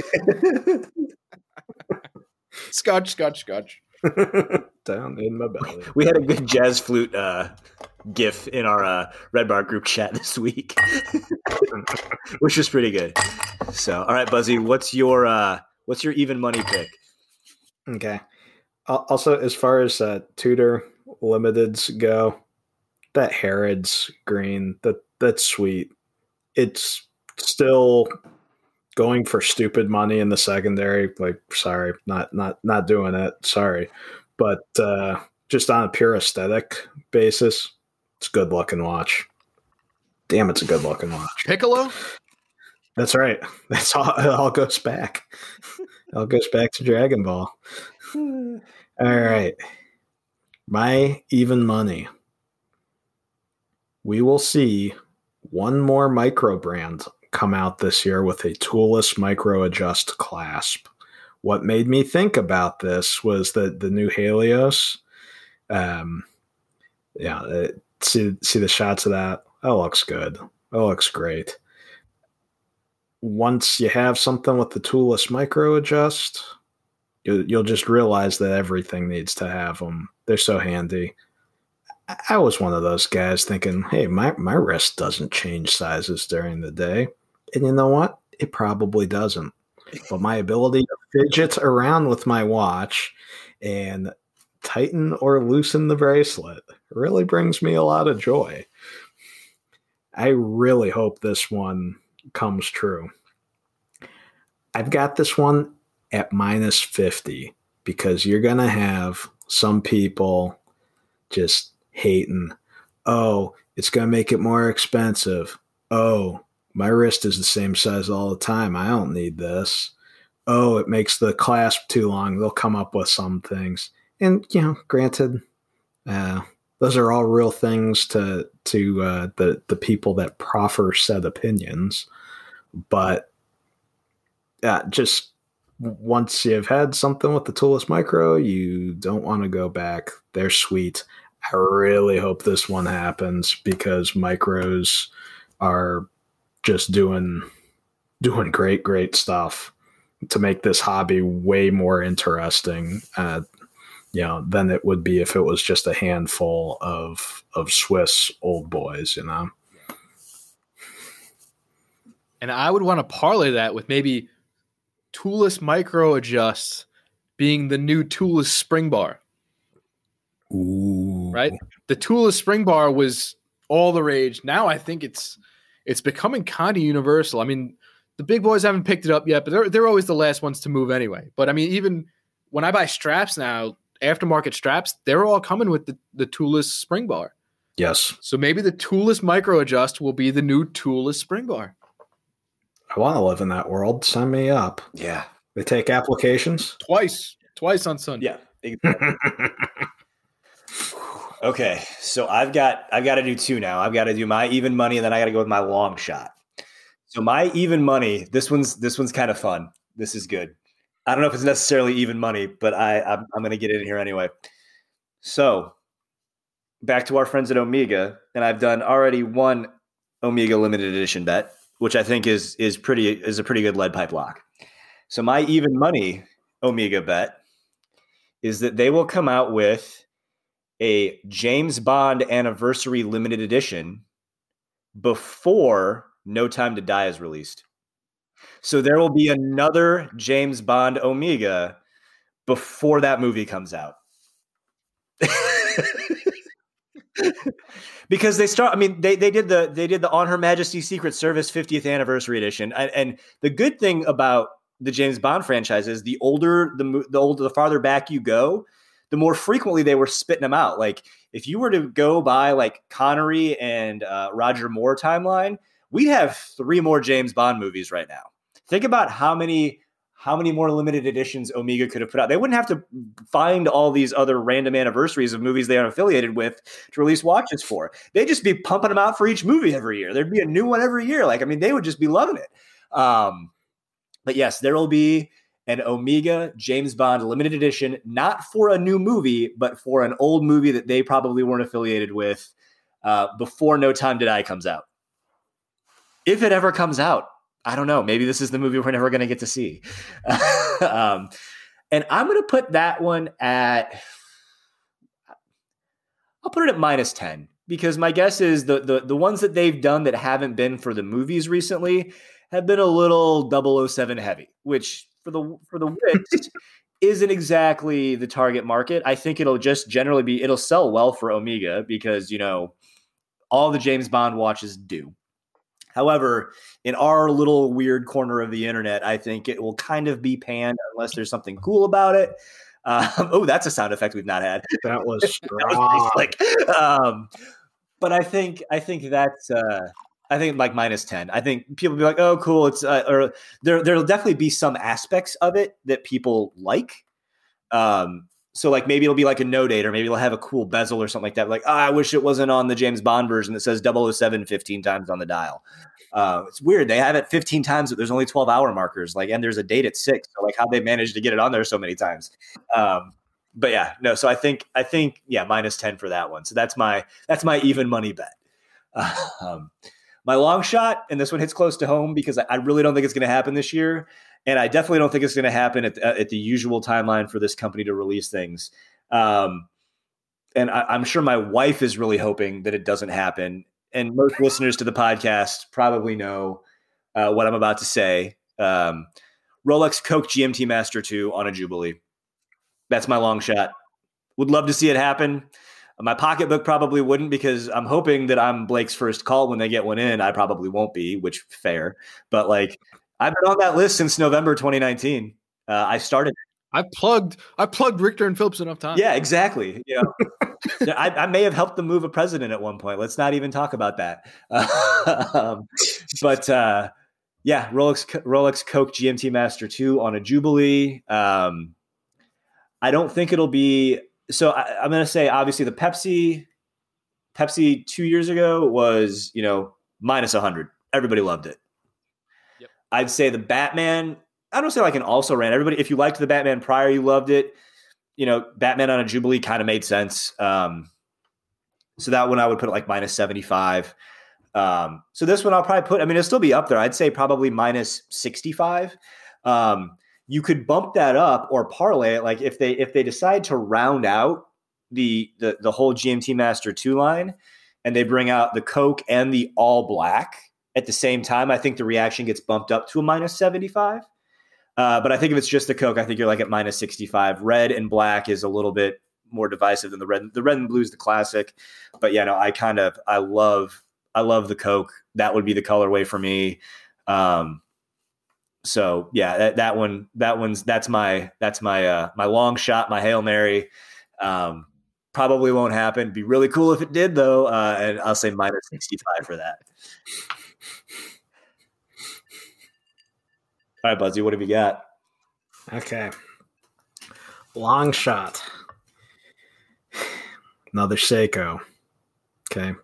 Scotch, scotch, scotch. Down in my belly. We had a good jazz flute uh, gif in our uh, Red Bar group chat this week, which was pretty good. So, all right, Buzzy, what's your uh, what's your even money pick? Okay. Also, as far as uh, Tudor limiteds go, that Harrods green that that's sweet. It's still going for stupid money in the secondary. Like, sorry, not not not doing it. Sorry, but uh, just on a pure aesthetic basis, it's good looking watch. Damn, it's a good looking watch. Piccolo? That's right. That's all. It all goes back. It all goes back to Dragon Ball. All right. My even money. We will see one more micro brand come out this year with a toolless micro adjust clasp. What made me think about this was that the new Halios, um, yeah, uh, see see the shots of that. That looks good. That looks great. Once you have something with the toolless micro adjust, you'll, you'll just realize that everything needs to have them. They're so handy. I was one of those guys thinking, hey, my, my wrist doesn't change sizes during the day. And you know what? It probably doesn't. But my ability to fidget around with my watch and tighten or loosen the bracelet really brings me a lot of joy. I really hope this one comes true. I've got this one at minus 50 because you're going to have some people just hating. Oh, it's going to make it more expensive. Oh, my wrist is the same size all the time. I don't need this. Oh, it makes the clasp too long. They'll come up with some things. And, you know, granted, uh, those are all real things to to uh, the the people that proffer said opinions. But uh, just once you've had something with the Toolless Micro, you don't want to go back. They're sweet. I really hope this one happens because micros are just doing doing great, great stuff to make this hobby way more interesting. Uh, you know, than it would be if it was just a handful of of Swiss old boys. You know. And I would want to parlay that with maybe toolless micro adjust being the new toolless spring bar. Ooh. Right? The toolless spring bar was all the rage. Now I think it's it's becoming kind of universal. I mean, the big boys haven't picked it up yet, but they're they're always the last ones to move anyway. But I mean, even when I buy straps now, aftermarket straps, they're all coming with the, the toolless spring bar. Yes. So maybe the toolless micro adjust will be the new toolless spring bar. I want to live in that world. Sign me up. Yeah, They take applications. Twice. Twice on Sunday. yeah. exactly. okay, so I've got I've got to do two now. I've got to do my even money, and then I got to go with my long shot. So my even money. This one's this one's kind of fun. This is good. I don't know if it's necessarily even money, but I I'm, I'm going to get in here anyway. So back to our friends at Omega, and I've done already one Omega limited edition bet, which I think is is pretty is a pretty good lead pipe lock. So my even money Omega bet is that they will come out with a James Bond anniversary limited edition before No Time to Die is released. So there will be another James Bond Omega before that movie comes out. because they start i mean they, they did the they did the on her majesty's secret service 50th anniversary edition and, and the good thing about the james bond franchise is the older the the older the farther back you go the more frequently they were spitting them out like if you were to go by like connery and uh, roger moore timeline we'd have three more james bond movies right now think about how many how many more limited editions Omega could have put out. They wouldn't have to find all these other random anniversaries of movies they aren't affiliated with to release watches for. They'd just be pumping them out for each movie every year. There'd be a new one every year. Like, I mean, they would just be loving it. Um, but yes, there will be an Omega James Bond limited edition, not for a new movie, but for an old movie that they probably weren't affiliated with uh, before No Time to Die comes out. If it ever comes out, I don't know. Maybe this is the movie we're never going to get to see. um, And I'm going to put that one at, I'll put it at minus 10 because my guess is the, the, the ones that they've done that haven't been for the movies recently have been a little 007 heavy, which for the, for the Wix isn't exactly the target market. I think it'll just generally be, it'll sell well for Omega because, you know, all the James Bond watches do. However, in our little weird corner of the internet, I think it will kind of be panned unless there's something cool about it. Um, oh, that's a sound effect we've not had. That was strong. like, um, but I think I think that's uh, I think like minus ten. I think people be like, oh, cool. It's uh, or there there'll definitely be some aspects of it that people like. Um, so like maybe it'll be like a no date or maybe it'll have a cool bezel or something like that. Like, oh, I wish it wasn't on the James Bond version that says 007 15 times on the dial. Uh, it's weird. They have it 15 times, but there's only 12 hour markers. Like, and there's a date at six. So like how they managed to get it on there so many times. Um, but yeah, no. So I think, I think, yeah, minus 10 for that one. So that's my, that's my even money bet. Um, my long shot, and this one hits close to home because I, really don't think it's going to happen this year. And I definitely don't think it's going to happen at, at the usual timeline for this company to release things. Um, and I, am sure my wife is really hoping that it doesn't happen. And most listeners to the podcast probably know uh, what I'm about to say. Um, Rolex Coke GMT Master 2 on a Jubilee. That's my long shot. Would love to see it happen. My pocketbook probably wouldn't because I'm hoping that I'm Blake's first call when they get one in. I probably won't be, which fair. But like I've been on that list since November 2019. Uh, I started. I plugged. I plugged Richter and Phillips enough times. Yeah, exactly. You know, I, I, may have helped them move a president at one point. Let's not even talk about that. um, but uh, yeah, Rolex Rolex Coke GMT Master Two on a Jubilee. Um, I don't think it'll be. So I, I'm going to say, obviously, the Pepsi Pepsi two years ago was you know minus 100. Everybody loved it. I'd say the Batman. I don't say like an also ran. Everybody, if you liked the Batman prior, you loved it. You know, Batman on a Jubilee kind of made sense. Um, so that one I would put like minus seventy five. Um, so this one I'll probably put. I mean, it'll still be up there. I'd say probably minus sixty five. Um, you could bump that up or parlay it. Like if they if they decide to round out the the the whole GMT Master two line, and they bring out the Coke and the all black at the same time, I think the reaction gets bumped up to a minus 75. Uh, but I think if it's just the Coke, I think you're like at minus 65. Red and black is a little bit more divisive than the red. The red and blue is the classic. But yeah, no, I kind of I love I love the Coke. That would be the colorway for me. Um, so yeah, that, that one that one's that's my that's my uh, my long shot, my hail mary. Um, probably won't happen. Be really cool if it did though, uh, and I'll say minus 65 for that. All right, Buzzy, what have you got? Okay. Long shot. Another Seiko. Okay.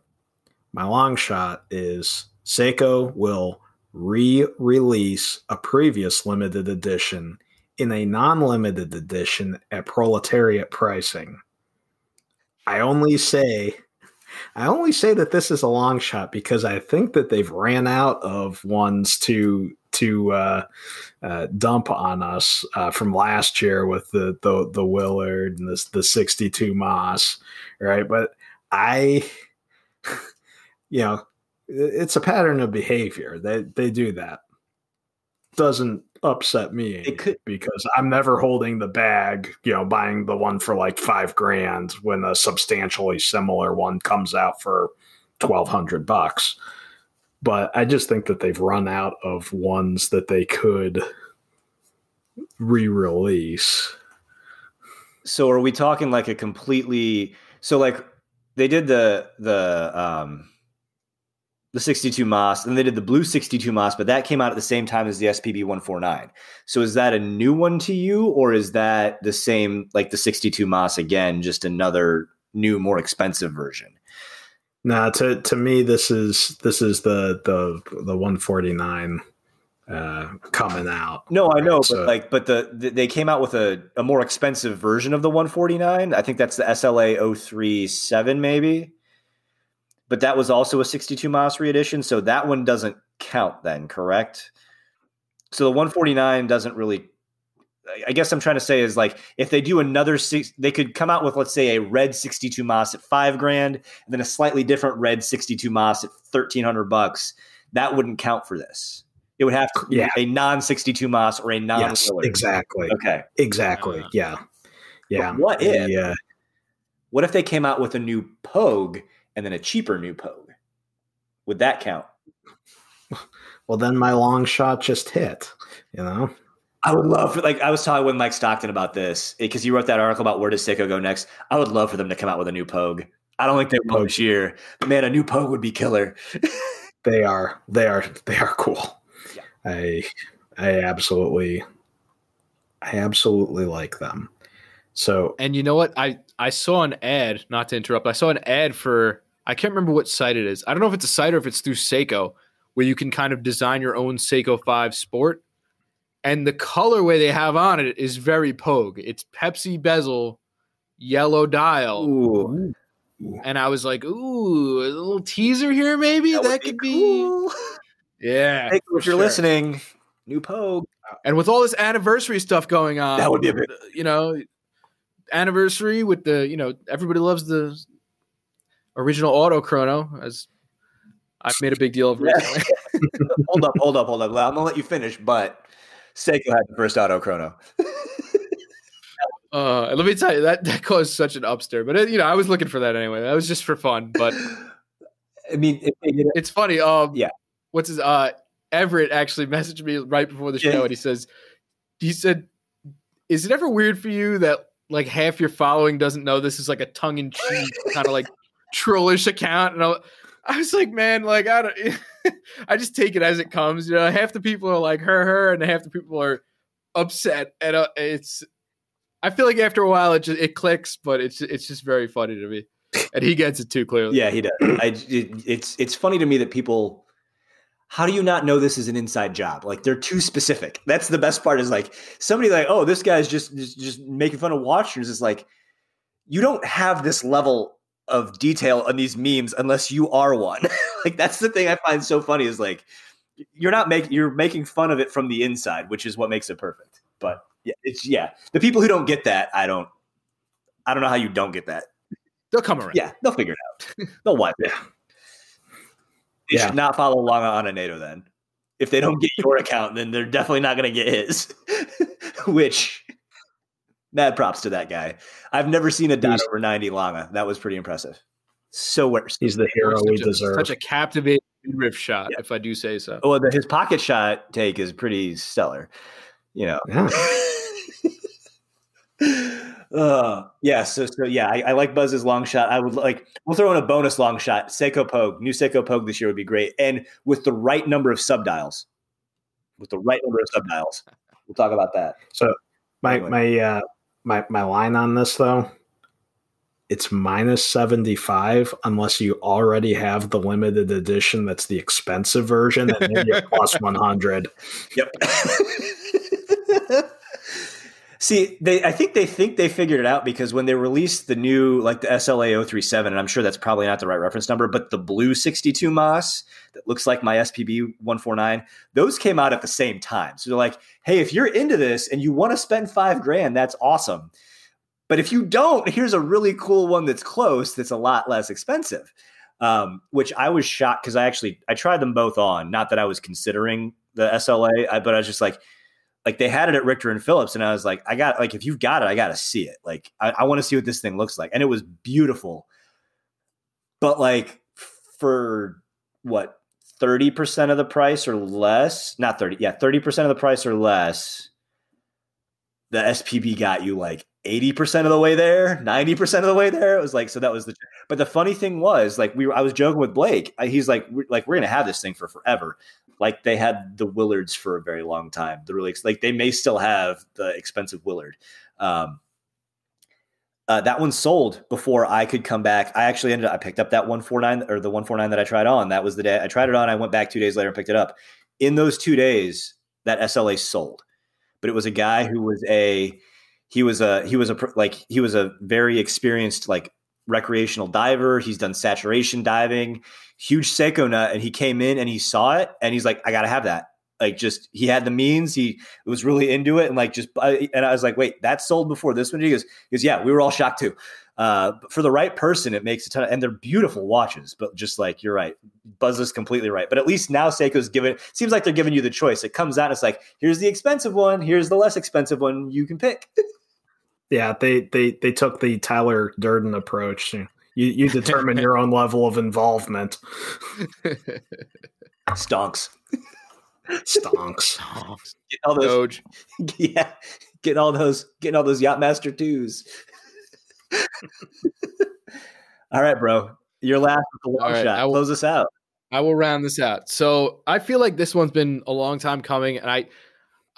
My long shot is Seiko will re release a previous limited edition in a non limited edition at proletariat pricing. I only say I only say that this is a long shot because I think that they've ran out of ones to to uh, uh, dump on us uh, from last year with the the, the Willard and the the sixty two MAS, right? But I, you know, it's a pattern of behavior. They they do that. Doesn't upset me could, because I'm never holding the bag, you know, buying the one for like five grand when a substantially similar one comes out for twelve hundred bucks. But I just think that they've run out of ones that they could re-release. So are we talking like a completely so like they did the the um the 62 MAS, and they did the blue 62 MAS, but that came out at the same time as the SPB 149. So is that a new one to you, or is that the same like the 62 MAS again, just another new, more expensive version? Nah, to to me, this is this is the the the 149 uh coming out no i know right? but so, like but the, the, they came out with a, a more expensive version of the 149 i think that's the sla 037 maybe but that was also a 62 MAS reedition, so that one doesn't count then, correct? So the 149 doesn't really I guess I'm trying to say is like if they do another six, they could come out with let's say a red 62 MAS at five grand, and then a slightly different red 62 MAS at thirteen hundred bucks. That wouldn't count for this. It would have to be Yeah. a non 62 MAS or a non yes, exactly, Okay. exactly. Uh, yeah, yeah. But what if- The, uh, What if they came out with a new Pogue and then a cheaper new Pogue? Would that count? well, then my long shot just hit. You know, I would love for like I was talking with Mike Stockton about this because he wrote that article about where does Seiko go next. I would love for them to come out with a new Pogue. I don't think they will this year, but man, a new Pogue would be killer. they are, they are, they are cool. Yeah. I, I absolutely, I absolutely like them. So And you know what? I I saw an ad. Not to interrupt. I saw an ad for I can't remember what site it is. I don't know if it's a site or if it's through Seiko, where you can kind of design your own Seiko Five Sport. And the colorway they have on it is very Pogue. It's Pepsi bezel, yellow dial, Ooh, and I was like, "Ooh, a little teaser here, maybe that, would could be be." cool. Yeah, Hey, if you're sure. listening, new Pogue. And with all this anniversary stuff going on, That would be a big- you know, anniversary with the, you know, everybody loves the original auto chrono as I've made a big deal of Yeah. recently. hold up, hold up, hold up. I'm gonna let you finish, but Seiko had the first auto chrono. Uh, let me tell you that that caused such an upstir, but it, you know, I was looking for that anyway. That was just for fun, but I mean, if they it- it's funny. Um, Yeah. what's his? Uh, Everett actually messaged me right before the show, Yeah. and he says, he said, "Is it ever weird for you that like half your following doesn't know this is like a tongue in cheek kind of like trollish account?" And I, I was like, "Man, like I don't, I just take it as it comes." You know, half the people are like her, her, and half the people are upset, and uh, it's. I feel like after a while it just it clicks, but it's it's just very funny to me, and he gets it too clearly. yeah, he does. I, it, it's it's funny to me that people. How do you not know this is an inside job? Like they're too specific. That's the best part. Is like somebody like, oh, this guy's just just, just making fun of watchers. Is like you don't have this level of detail on these memes unless you are one. like that's the thing I find so funny. Is like you're not making you're making fun of it from the inside, which is what makes it perfect. But yeah, it's yeah. The people who don't get that, I don't. I don't know how you don't get that. They'll come around. Yeah, they'll figure it out. They'll wipe it. They Yeah. should not follow Longa on a NATO then. If they don't get your account, then they're definitely not going to get his. Which, mad props to that guy. I've never seen a dot He's- over 90 Longa. That was pretty impressive. So worse. he's the hero such we a, deserve. Such a captivating riff shot, Yeah. if I do say so. Well, the, his pocket shot take is pretty stellar. You know. yeah. uh, yeah, so so yeah, I, I like Buzz's long shot. I would like we'll throw in a bonus long shot. Seiko Pogue, new Seiko Pogue this year would be great, and with the right number of subdials, with the right number of subdials, we'll talk about that. So my Anyway. my uh my my line on this though, it's minus seventy five unless you already have the limited edition that's the expensive version, and then you're plus one hundred. Yep. See, they I think they think they figured it out because when they released the new like the SLA 037, and I'm sure that's probably not the right reference number, but the blue 62 MAS that looks like my SPB 149, those came out at the same time. So they're like, hey, if you're into this and you want to spend five grand, that's awesome. But if you don't, here's a really cool one that's close that's a lot less expensive. Um, which I was shocked because I actually I tried them both on. Not that I was considering the SLA, I, but I was just like, like they had it at Richter and Phillips, and I was like, I got like if you've got it, I got to see it. Like I, I want to see what this thing looks like, and it was beautiful. But like for what thirty percent of the price or less, not thirty, yeah, thirty percent of the price or less, the SPB got you like eighty percent of the way there, ninety percent of the way there. It was like so that was the. But the funny thing was, like we were, I was joking with Blake. He's like, we're, like we're gonna have this thing for forever like they had the Willards for a very long time. The really like they may still have the expensive Willard. Um, uh, that one sold before I could come back. I actually ended up I picked up that 149 or the 149 that I tried on. That was the day I tried it on. I went back two days later and picked it up. In those two days, that SLA sold. But it was a guy who was a he was a he was a like he was a very experienced like recreational diver. He's done saturation diving huge Seiko nut, and he came in and he saw it, and he's like, "I got to have that." like just he had the means. He was really into it, and like just and I was like, wait, that sold before this one. He goes, he goes, yeah, we were all shocked too. Uh, but for the right person, it makes a ton of, and they're beautiful watches. But just like you're right, Buzz is completely right. But at least now Seiko's giving. Seems like they're giving you the choice. It comes out, it's like here's the expensive one, here's the less expensive one. You can pick. yeah, they they they took the Tyler Durden approach. You you determine your own level of involvement. Stonks. Stonks. Get all those, Doge. Yeah, getting all those, getting all those Yachtmaster twos. all right, bro. Your last long right, shot. Will, Close us out. I will round this out. So I feel like this one's been a long time coming, and I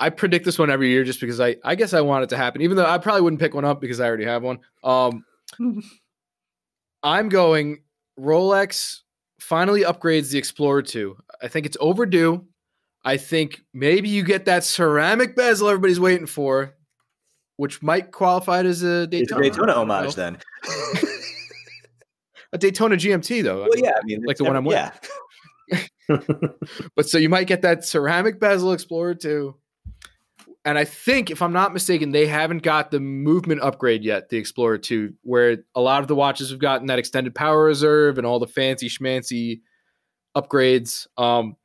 I predict this one every year just because I I guess I want it to happen, even though I probably wouldn't pick one up because I already have one. Um, I'm going Rolex finally upgrades the Explorer 2. I think it's overdue. I think maybe you get that ceramic bezel everybody's waiting for, which might qualify it as a Daytona. A Daytona homage then. a Daytona GMT though. Well, yeah, I mean, like the one I'm with. Yeah. but so you might get that ceramic bezel Explorer 2. And I think, if I'm not mistaken, they haven't got the movement upgrade yet, the Explorer 2, where a lot of the watches have gotten that extended power reserve and all the fancy schmancy upgrades. Um,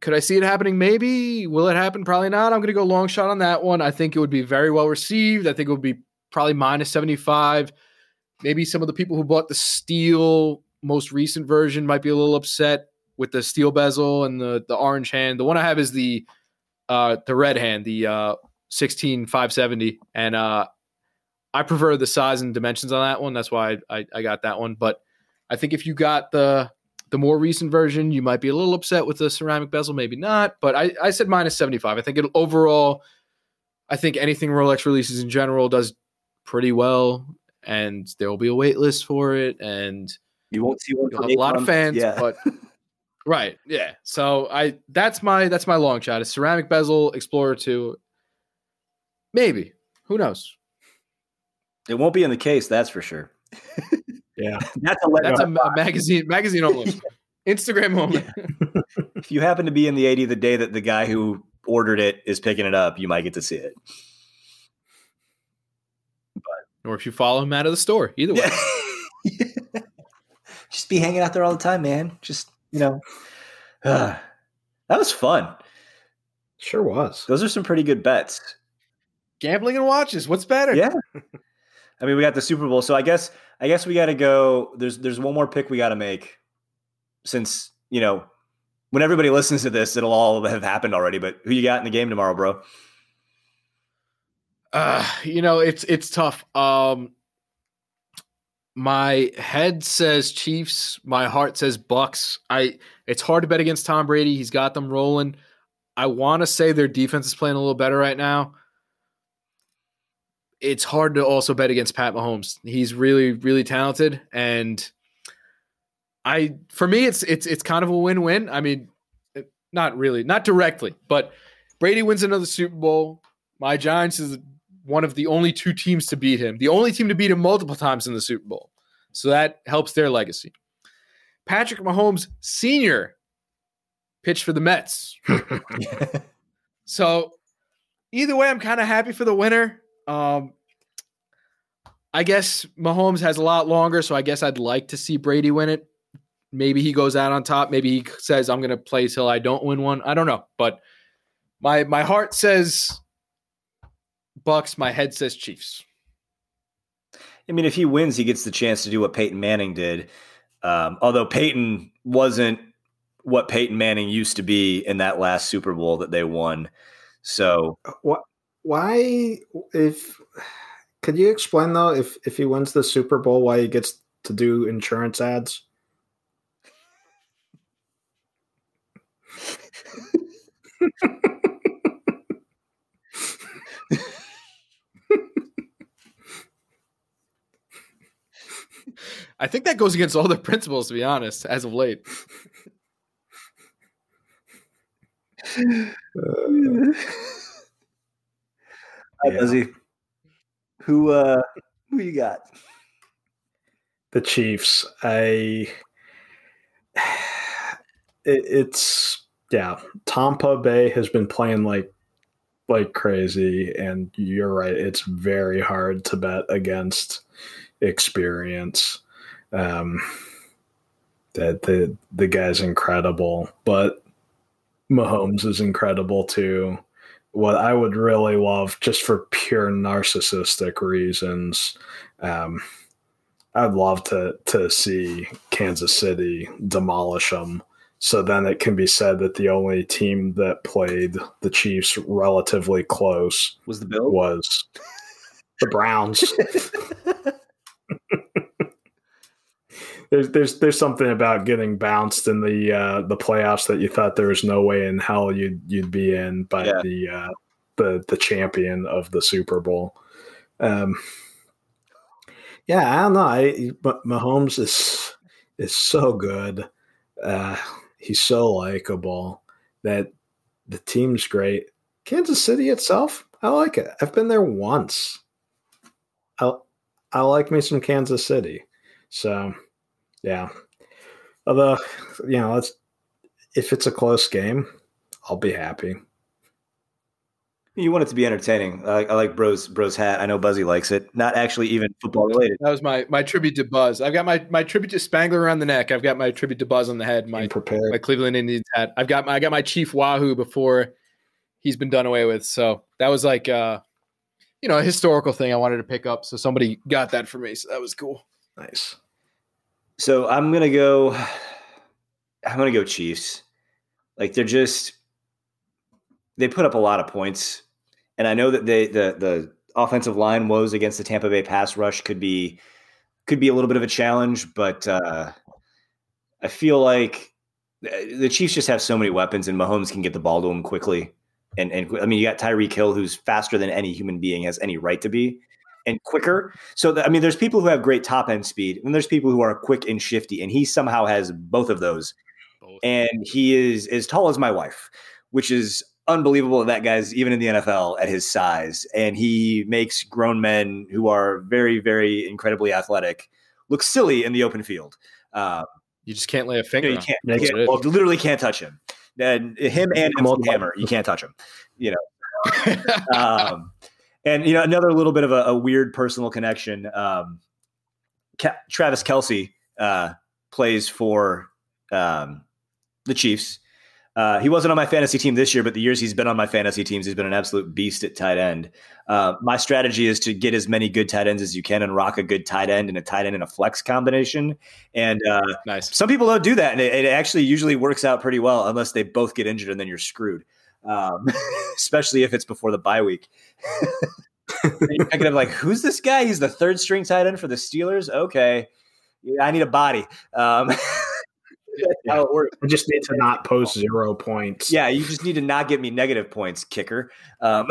could I see it happening? Maybe. Will it happen? Probably not. I'm going to go long shot on that one. I think it would be very well received. I think it would be probably minus 75. Maybe some of the people who bought the steel most recent version might be a little upset with the steel bezel and the the orange hand. The one I have is the uh the red hand, the uh 16570 and uh I prefer the size and dimensions on that one. That's why I, I, I got that one. But I think if you got the the more recent version, you might be a little upset with the ceramic bezel, maybe not. But I, I said minus 75. I think it overall, I think anything Rolex releases in general does pretty well. And there will be a wait list for it. And you won't see one a lot of fans, yeah. but right. Yeah. So I that's my that's my long shot. A ceramic bezel Explorer 2. Maybe. Who knows? It won't be in the case, that's for sure. Yeah, that's a that's a, a, magazine magazine only, Instagram only. Yeah. if you happen to be in the AD the day that the guy who ordered it is picking it up, you might get to see it. But or if you follow him out of the store, either way. Yeah. Just be hanging out there all the time, man. Just you know, uh, that was fun. Sure was. Those are some pretty good bets. Gambling and watches. What's better? Yeah. I mean, we got the Super Bowl, so I guess I guess we got to go. There's there's one more pick we got to make, since you know when everybody listens to this, it'll all have happened already. But who you got in the game tomorrow, bro? Uh, you know, it's it's tough. Um, my head says Chiefs. My heart says Bucs. I. It's hard to bet against Tom Brady. He's got them rolling. I want to say their defense is playing a little better right now it's hard to also bet against Pat Mahomes. He's really, really talented, and I, for me, it's it's it's kind of a win-win. I mean, not really, not directly, but Brady wins another Super Bowl. My Giants is one of the only two teams to beat him, the only team to beat him multiple times in the Super Bowl. So that helps their legacy. Patrick Mahomes Sr. pitched for the Mets. so either way, I'm kind of happy for the winner. Um, I guess Mahomes has a lot longer, so I guess I'd like to see Brady win it. Maybe he goes out on top. Maybe he says, "I'm going to play till I don't win one." I don't know, but my my heart says Bucs. My head says Chiefs. I mean, if he wins, he gets the chance to do what Peyton Manning did. Um, although Peyton wasn't what Peyton Manning used to be in that last Super Bowl that they won. So what? why if could you explain though if if he wins the Super Bowl why he gets to do insurance ads? I think that goes against all the principles, to be honest, as of late. Uh, yeah. Does? Who uh who you got? The Chiefs. I it, it's yeah, Tampa Bay has been playing like like crazy, and you're right. It's very hard to bet against experience. Um, that the the guy's incredible, but Mahomes is incredible too. What I would really love, just for pure narcissistic reasons, um, I'd love to to see Kansas City demolish them. So then it can be said that the only team that played the Chiefs relatively close Was the Bills? was the Browns. there's there's there's something about getting bounced in the uh, the playoffs that you thought there was no way in hell you'd you'd be in by Yeah. the uh, the the champion of the Super Bowl. Um, yeah, I don't know. I, but Mahomes is is so good. Uh, he's so likable that the team's great. Kansas City itself, I like it. I've been there once. I I like me some Kansas City. So, yeah. Although, you know, it's if it's a close game, I'll be happy. You want it to be entertaining. I, I like Bro's Bro's hat. I know Buzzy likes it. Not actually even football related. That was my my tribute to Buzz. I've got my my tribute to Spangler around the neck. I've got my tribute to Buzz on the head. My I'm prepared. my Cleveland Indians hat. I've got my I got my Chief Wahoo before he's been done away with. So that was like uh you know a historical thing I wanted to pick up. So somebody got that for me. So that was cool. nice. So I'm gonna go. I'm gonna go Chiefs. Like they're just they put up a lot of points, and I know that they the the offensive line woes against the Tampa Bay pass rush could be could be a little bit of a challenge, but uh, I feel like the Chiefs just have so many weapons, and Mahomes can get the ball to them quickly. And and I mean, you got Tyreek Hill, who's faster than any human being has any right to be, and quicker. So I mean, there's people who have great top end speed, and there's people who are quick and shifty, and he somehow has both of those. And he is as tall as my wife, which is unbelievable. that That guy's even in the NFL at his size, and he makes grown men who are very, very incredibly athletic look silly in the open field. Uh, You just can't lay a you, finger. know, you can't, you, can't- it. well, you literally can't touch him. And him and Hammer, you can't touch him. You know, um, and you know another little bit of a, a weird personal connection. Um, Ca- Travis Kelce uh, plays for um, the Chiefs. Uh, he wasn't on my fantasy team this year, but the years he's been on my fantasy teams, he's been an absolute beast at tight end. Uh, my strategy is to get as many good tight ends as you can and rock a good tight end and a tight end and a flex combination. And uh, nice. some people don't do that, and it, it actually usually works out pretty well, unless they both get injured, and then you're screwed. Um, especially if it's before the bye week. you're kind of like, who's this guy? He's the third string tight end for the Steelers. Okay, yeah, I need a body. Um, that's how it works. I just need to not post zero points. Yeah, you just need to not get me negative points, kicker. Um,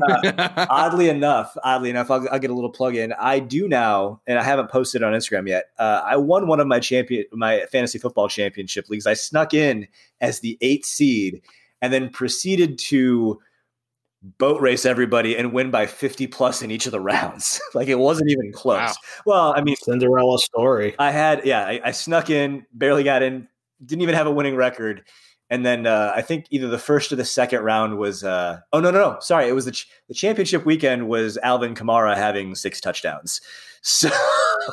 oddly enough, oddly enough, I'll, I'll get a little plug in. I do now, and I haven't posted on Instagram yet. Uh, I won one of my champion, my fantasy football championship leagues. I snuck in as the eighth seed, and then proceeded to boat race everybody and win by fifty plus in each of the rounds. like it wasn't even close. Wow. Well, I mean, Cinderella story. I had, yeah, I, I snuck in, barely got in, didn't even have a winning record. And then uh, I think either the first or the second round was, uh, oh, no, no, no. Sorry. It was the, ch- the championship weekend was Alvin Kamara having six touchdowns.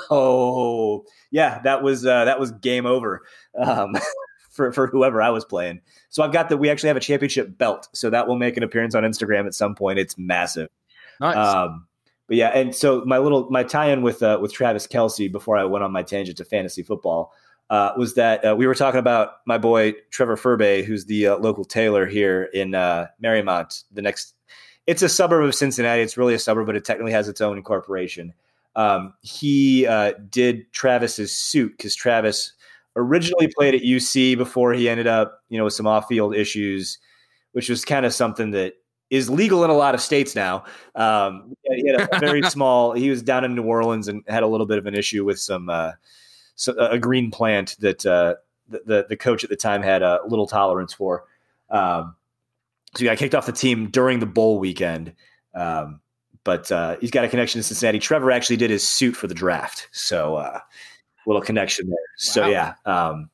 So, yeah, that was, uh, that was game over um, for, for whoever I was playing. So I've got the, we actually have a championship belt. So that will make an appearance on Instagram at some point. It's massive. nice. Um, but yeah, and so my little my tie-in with uh, with Travis Kelce before I went on my tangent to fantasy football uh, was that uh, we were talking about my boy Trevor Furby, who's the uh, local tailor here in uh, Mariemont. The next, it's a suburb of Cincinnati. It's really a suburb, but it technically has its own corporation. Um, he uh, did Travis's suit because Travis originally played at UC before he ended up, you know, with some off-field issues, which was kind of something that is legal in a lot of states now. Um, he had a very small. He was down in New Orleans and had a little bit of an issue with some uh, so, a green plant that uh, the, the the coach at the time had a little tolerance for. Um, so he got kicked off the team during the bowl weekend. Um, but uh, he's got a connection to Cincinnati. Trevor actually did his suit for the draft, so uh, little connection there. So yeah, um,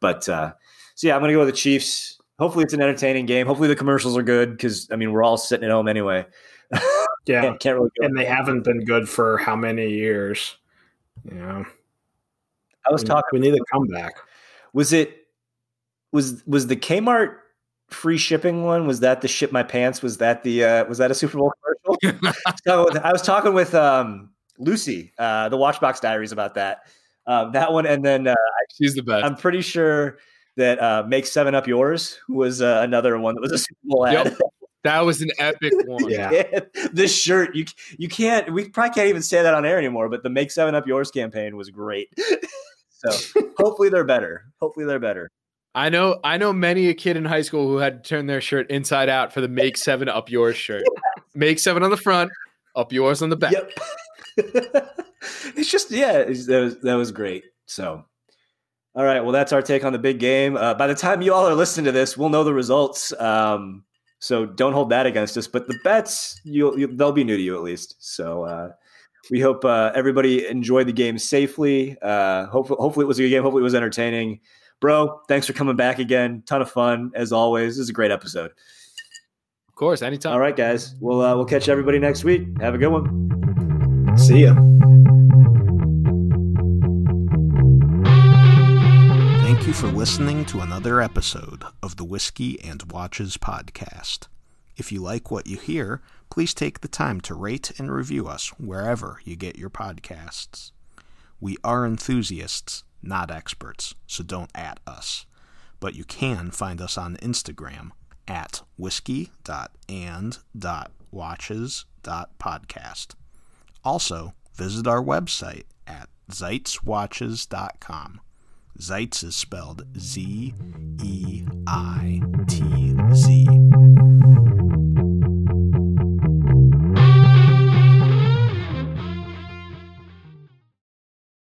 but uh, so yeah, I'm gonna go with the Chiefs. Hopefully, it's an entertaining game. Hopefully, the commercials are good because I mean we're all sitting at home anyway. Yeah, can't, can't really. Go. and they haven't been good for how many years? You know, I was we, talking. We need a comeback. Was it was was the Kmart free shipping one? Was that the ship my pants? Was that the uh, was that a Super Bowl commercial? so I was talking with um, Lucy, uh, the Watchbox Diaries, about that. Um, that one, and then uh, she's the best. I'm pretty sure that uh, "Make Seven Up Yours" was uh, another one that was a Super Bowl ad. Yep. That was an epic one. Yeah. this shirt, you you can't. We probably can't even say that on air anymore. But the "Make Seven Up Yours" campaign was great. so hopefully they're better. Hopefully they're better. I know I know many a kid in high school who had to turn their shirt inside out for the make seven up yours shirt. Make seven on the front, up yours on the back. Yep. it's just yeah, it's, that was that was great. So all right, well that's our take on the big game. Uh, by the time you all are listening to this, we'll know the results. Um, so don't hold that against us. But the bets, you'll, you, they'll be new to you at least. So uh, we hope uh, everybody enjoyed the game safely. Uh, hopefully, hopefully it was a good game. Hopefully it was entertaining. Bro, thanks for coming back again. Ton of fun as always. This is a great episode. Of course, anytime. All right, guys. We'll uh, we'll catch everybody next week. Have a good one. See ya. Thank you for listening to another episode of the Whiskey and Watches podcast. If you like what you hear, please take the time to rate and review us wherever you get your podcasts. We are enthusiasts, not experts, so don't at us. But you can find us on Instagram at whiskey.and.watches.podcast. Also, visit our website at zeitzwatches.com. Zeitz is spelled Z E I T Z.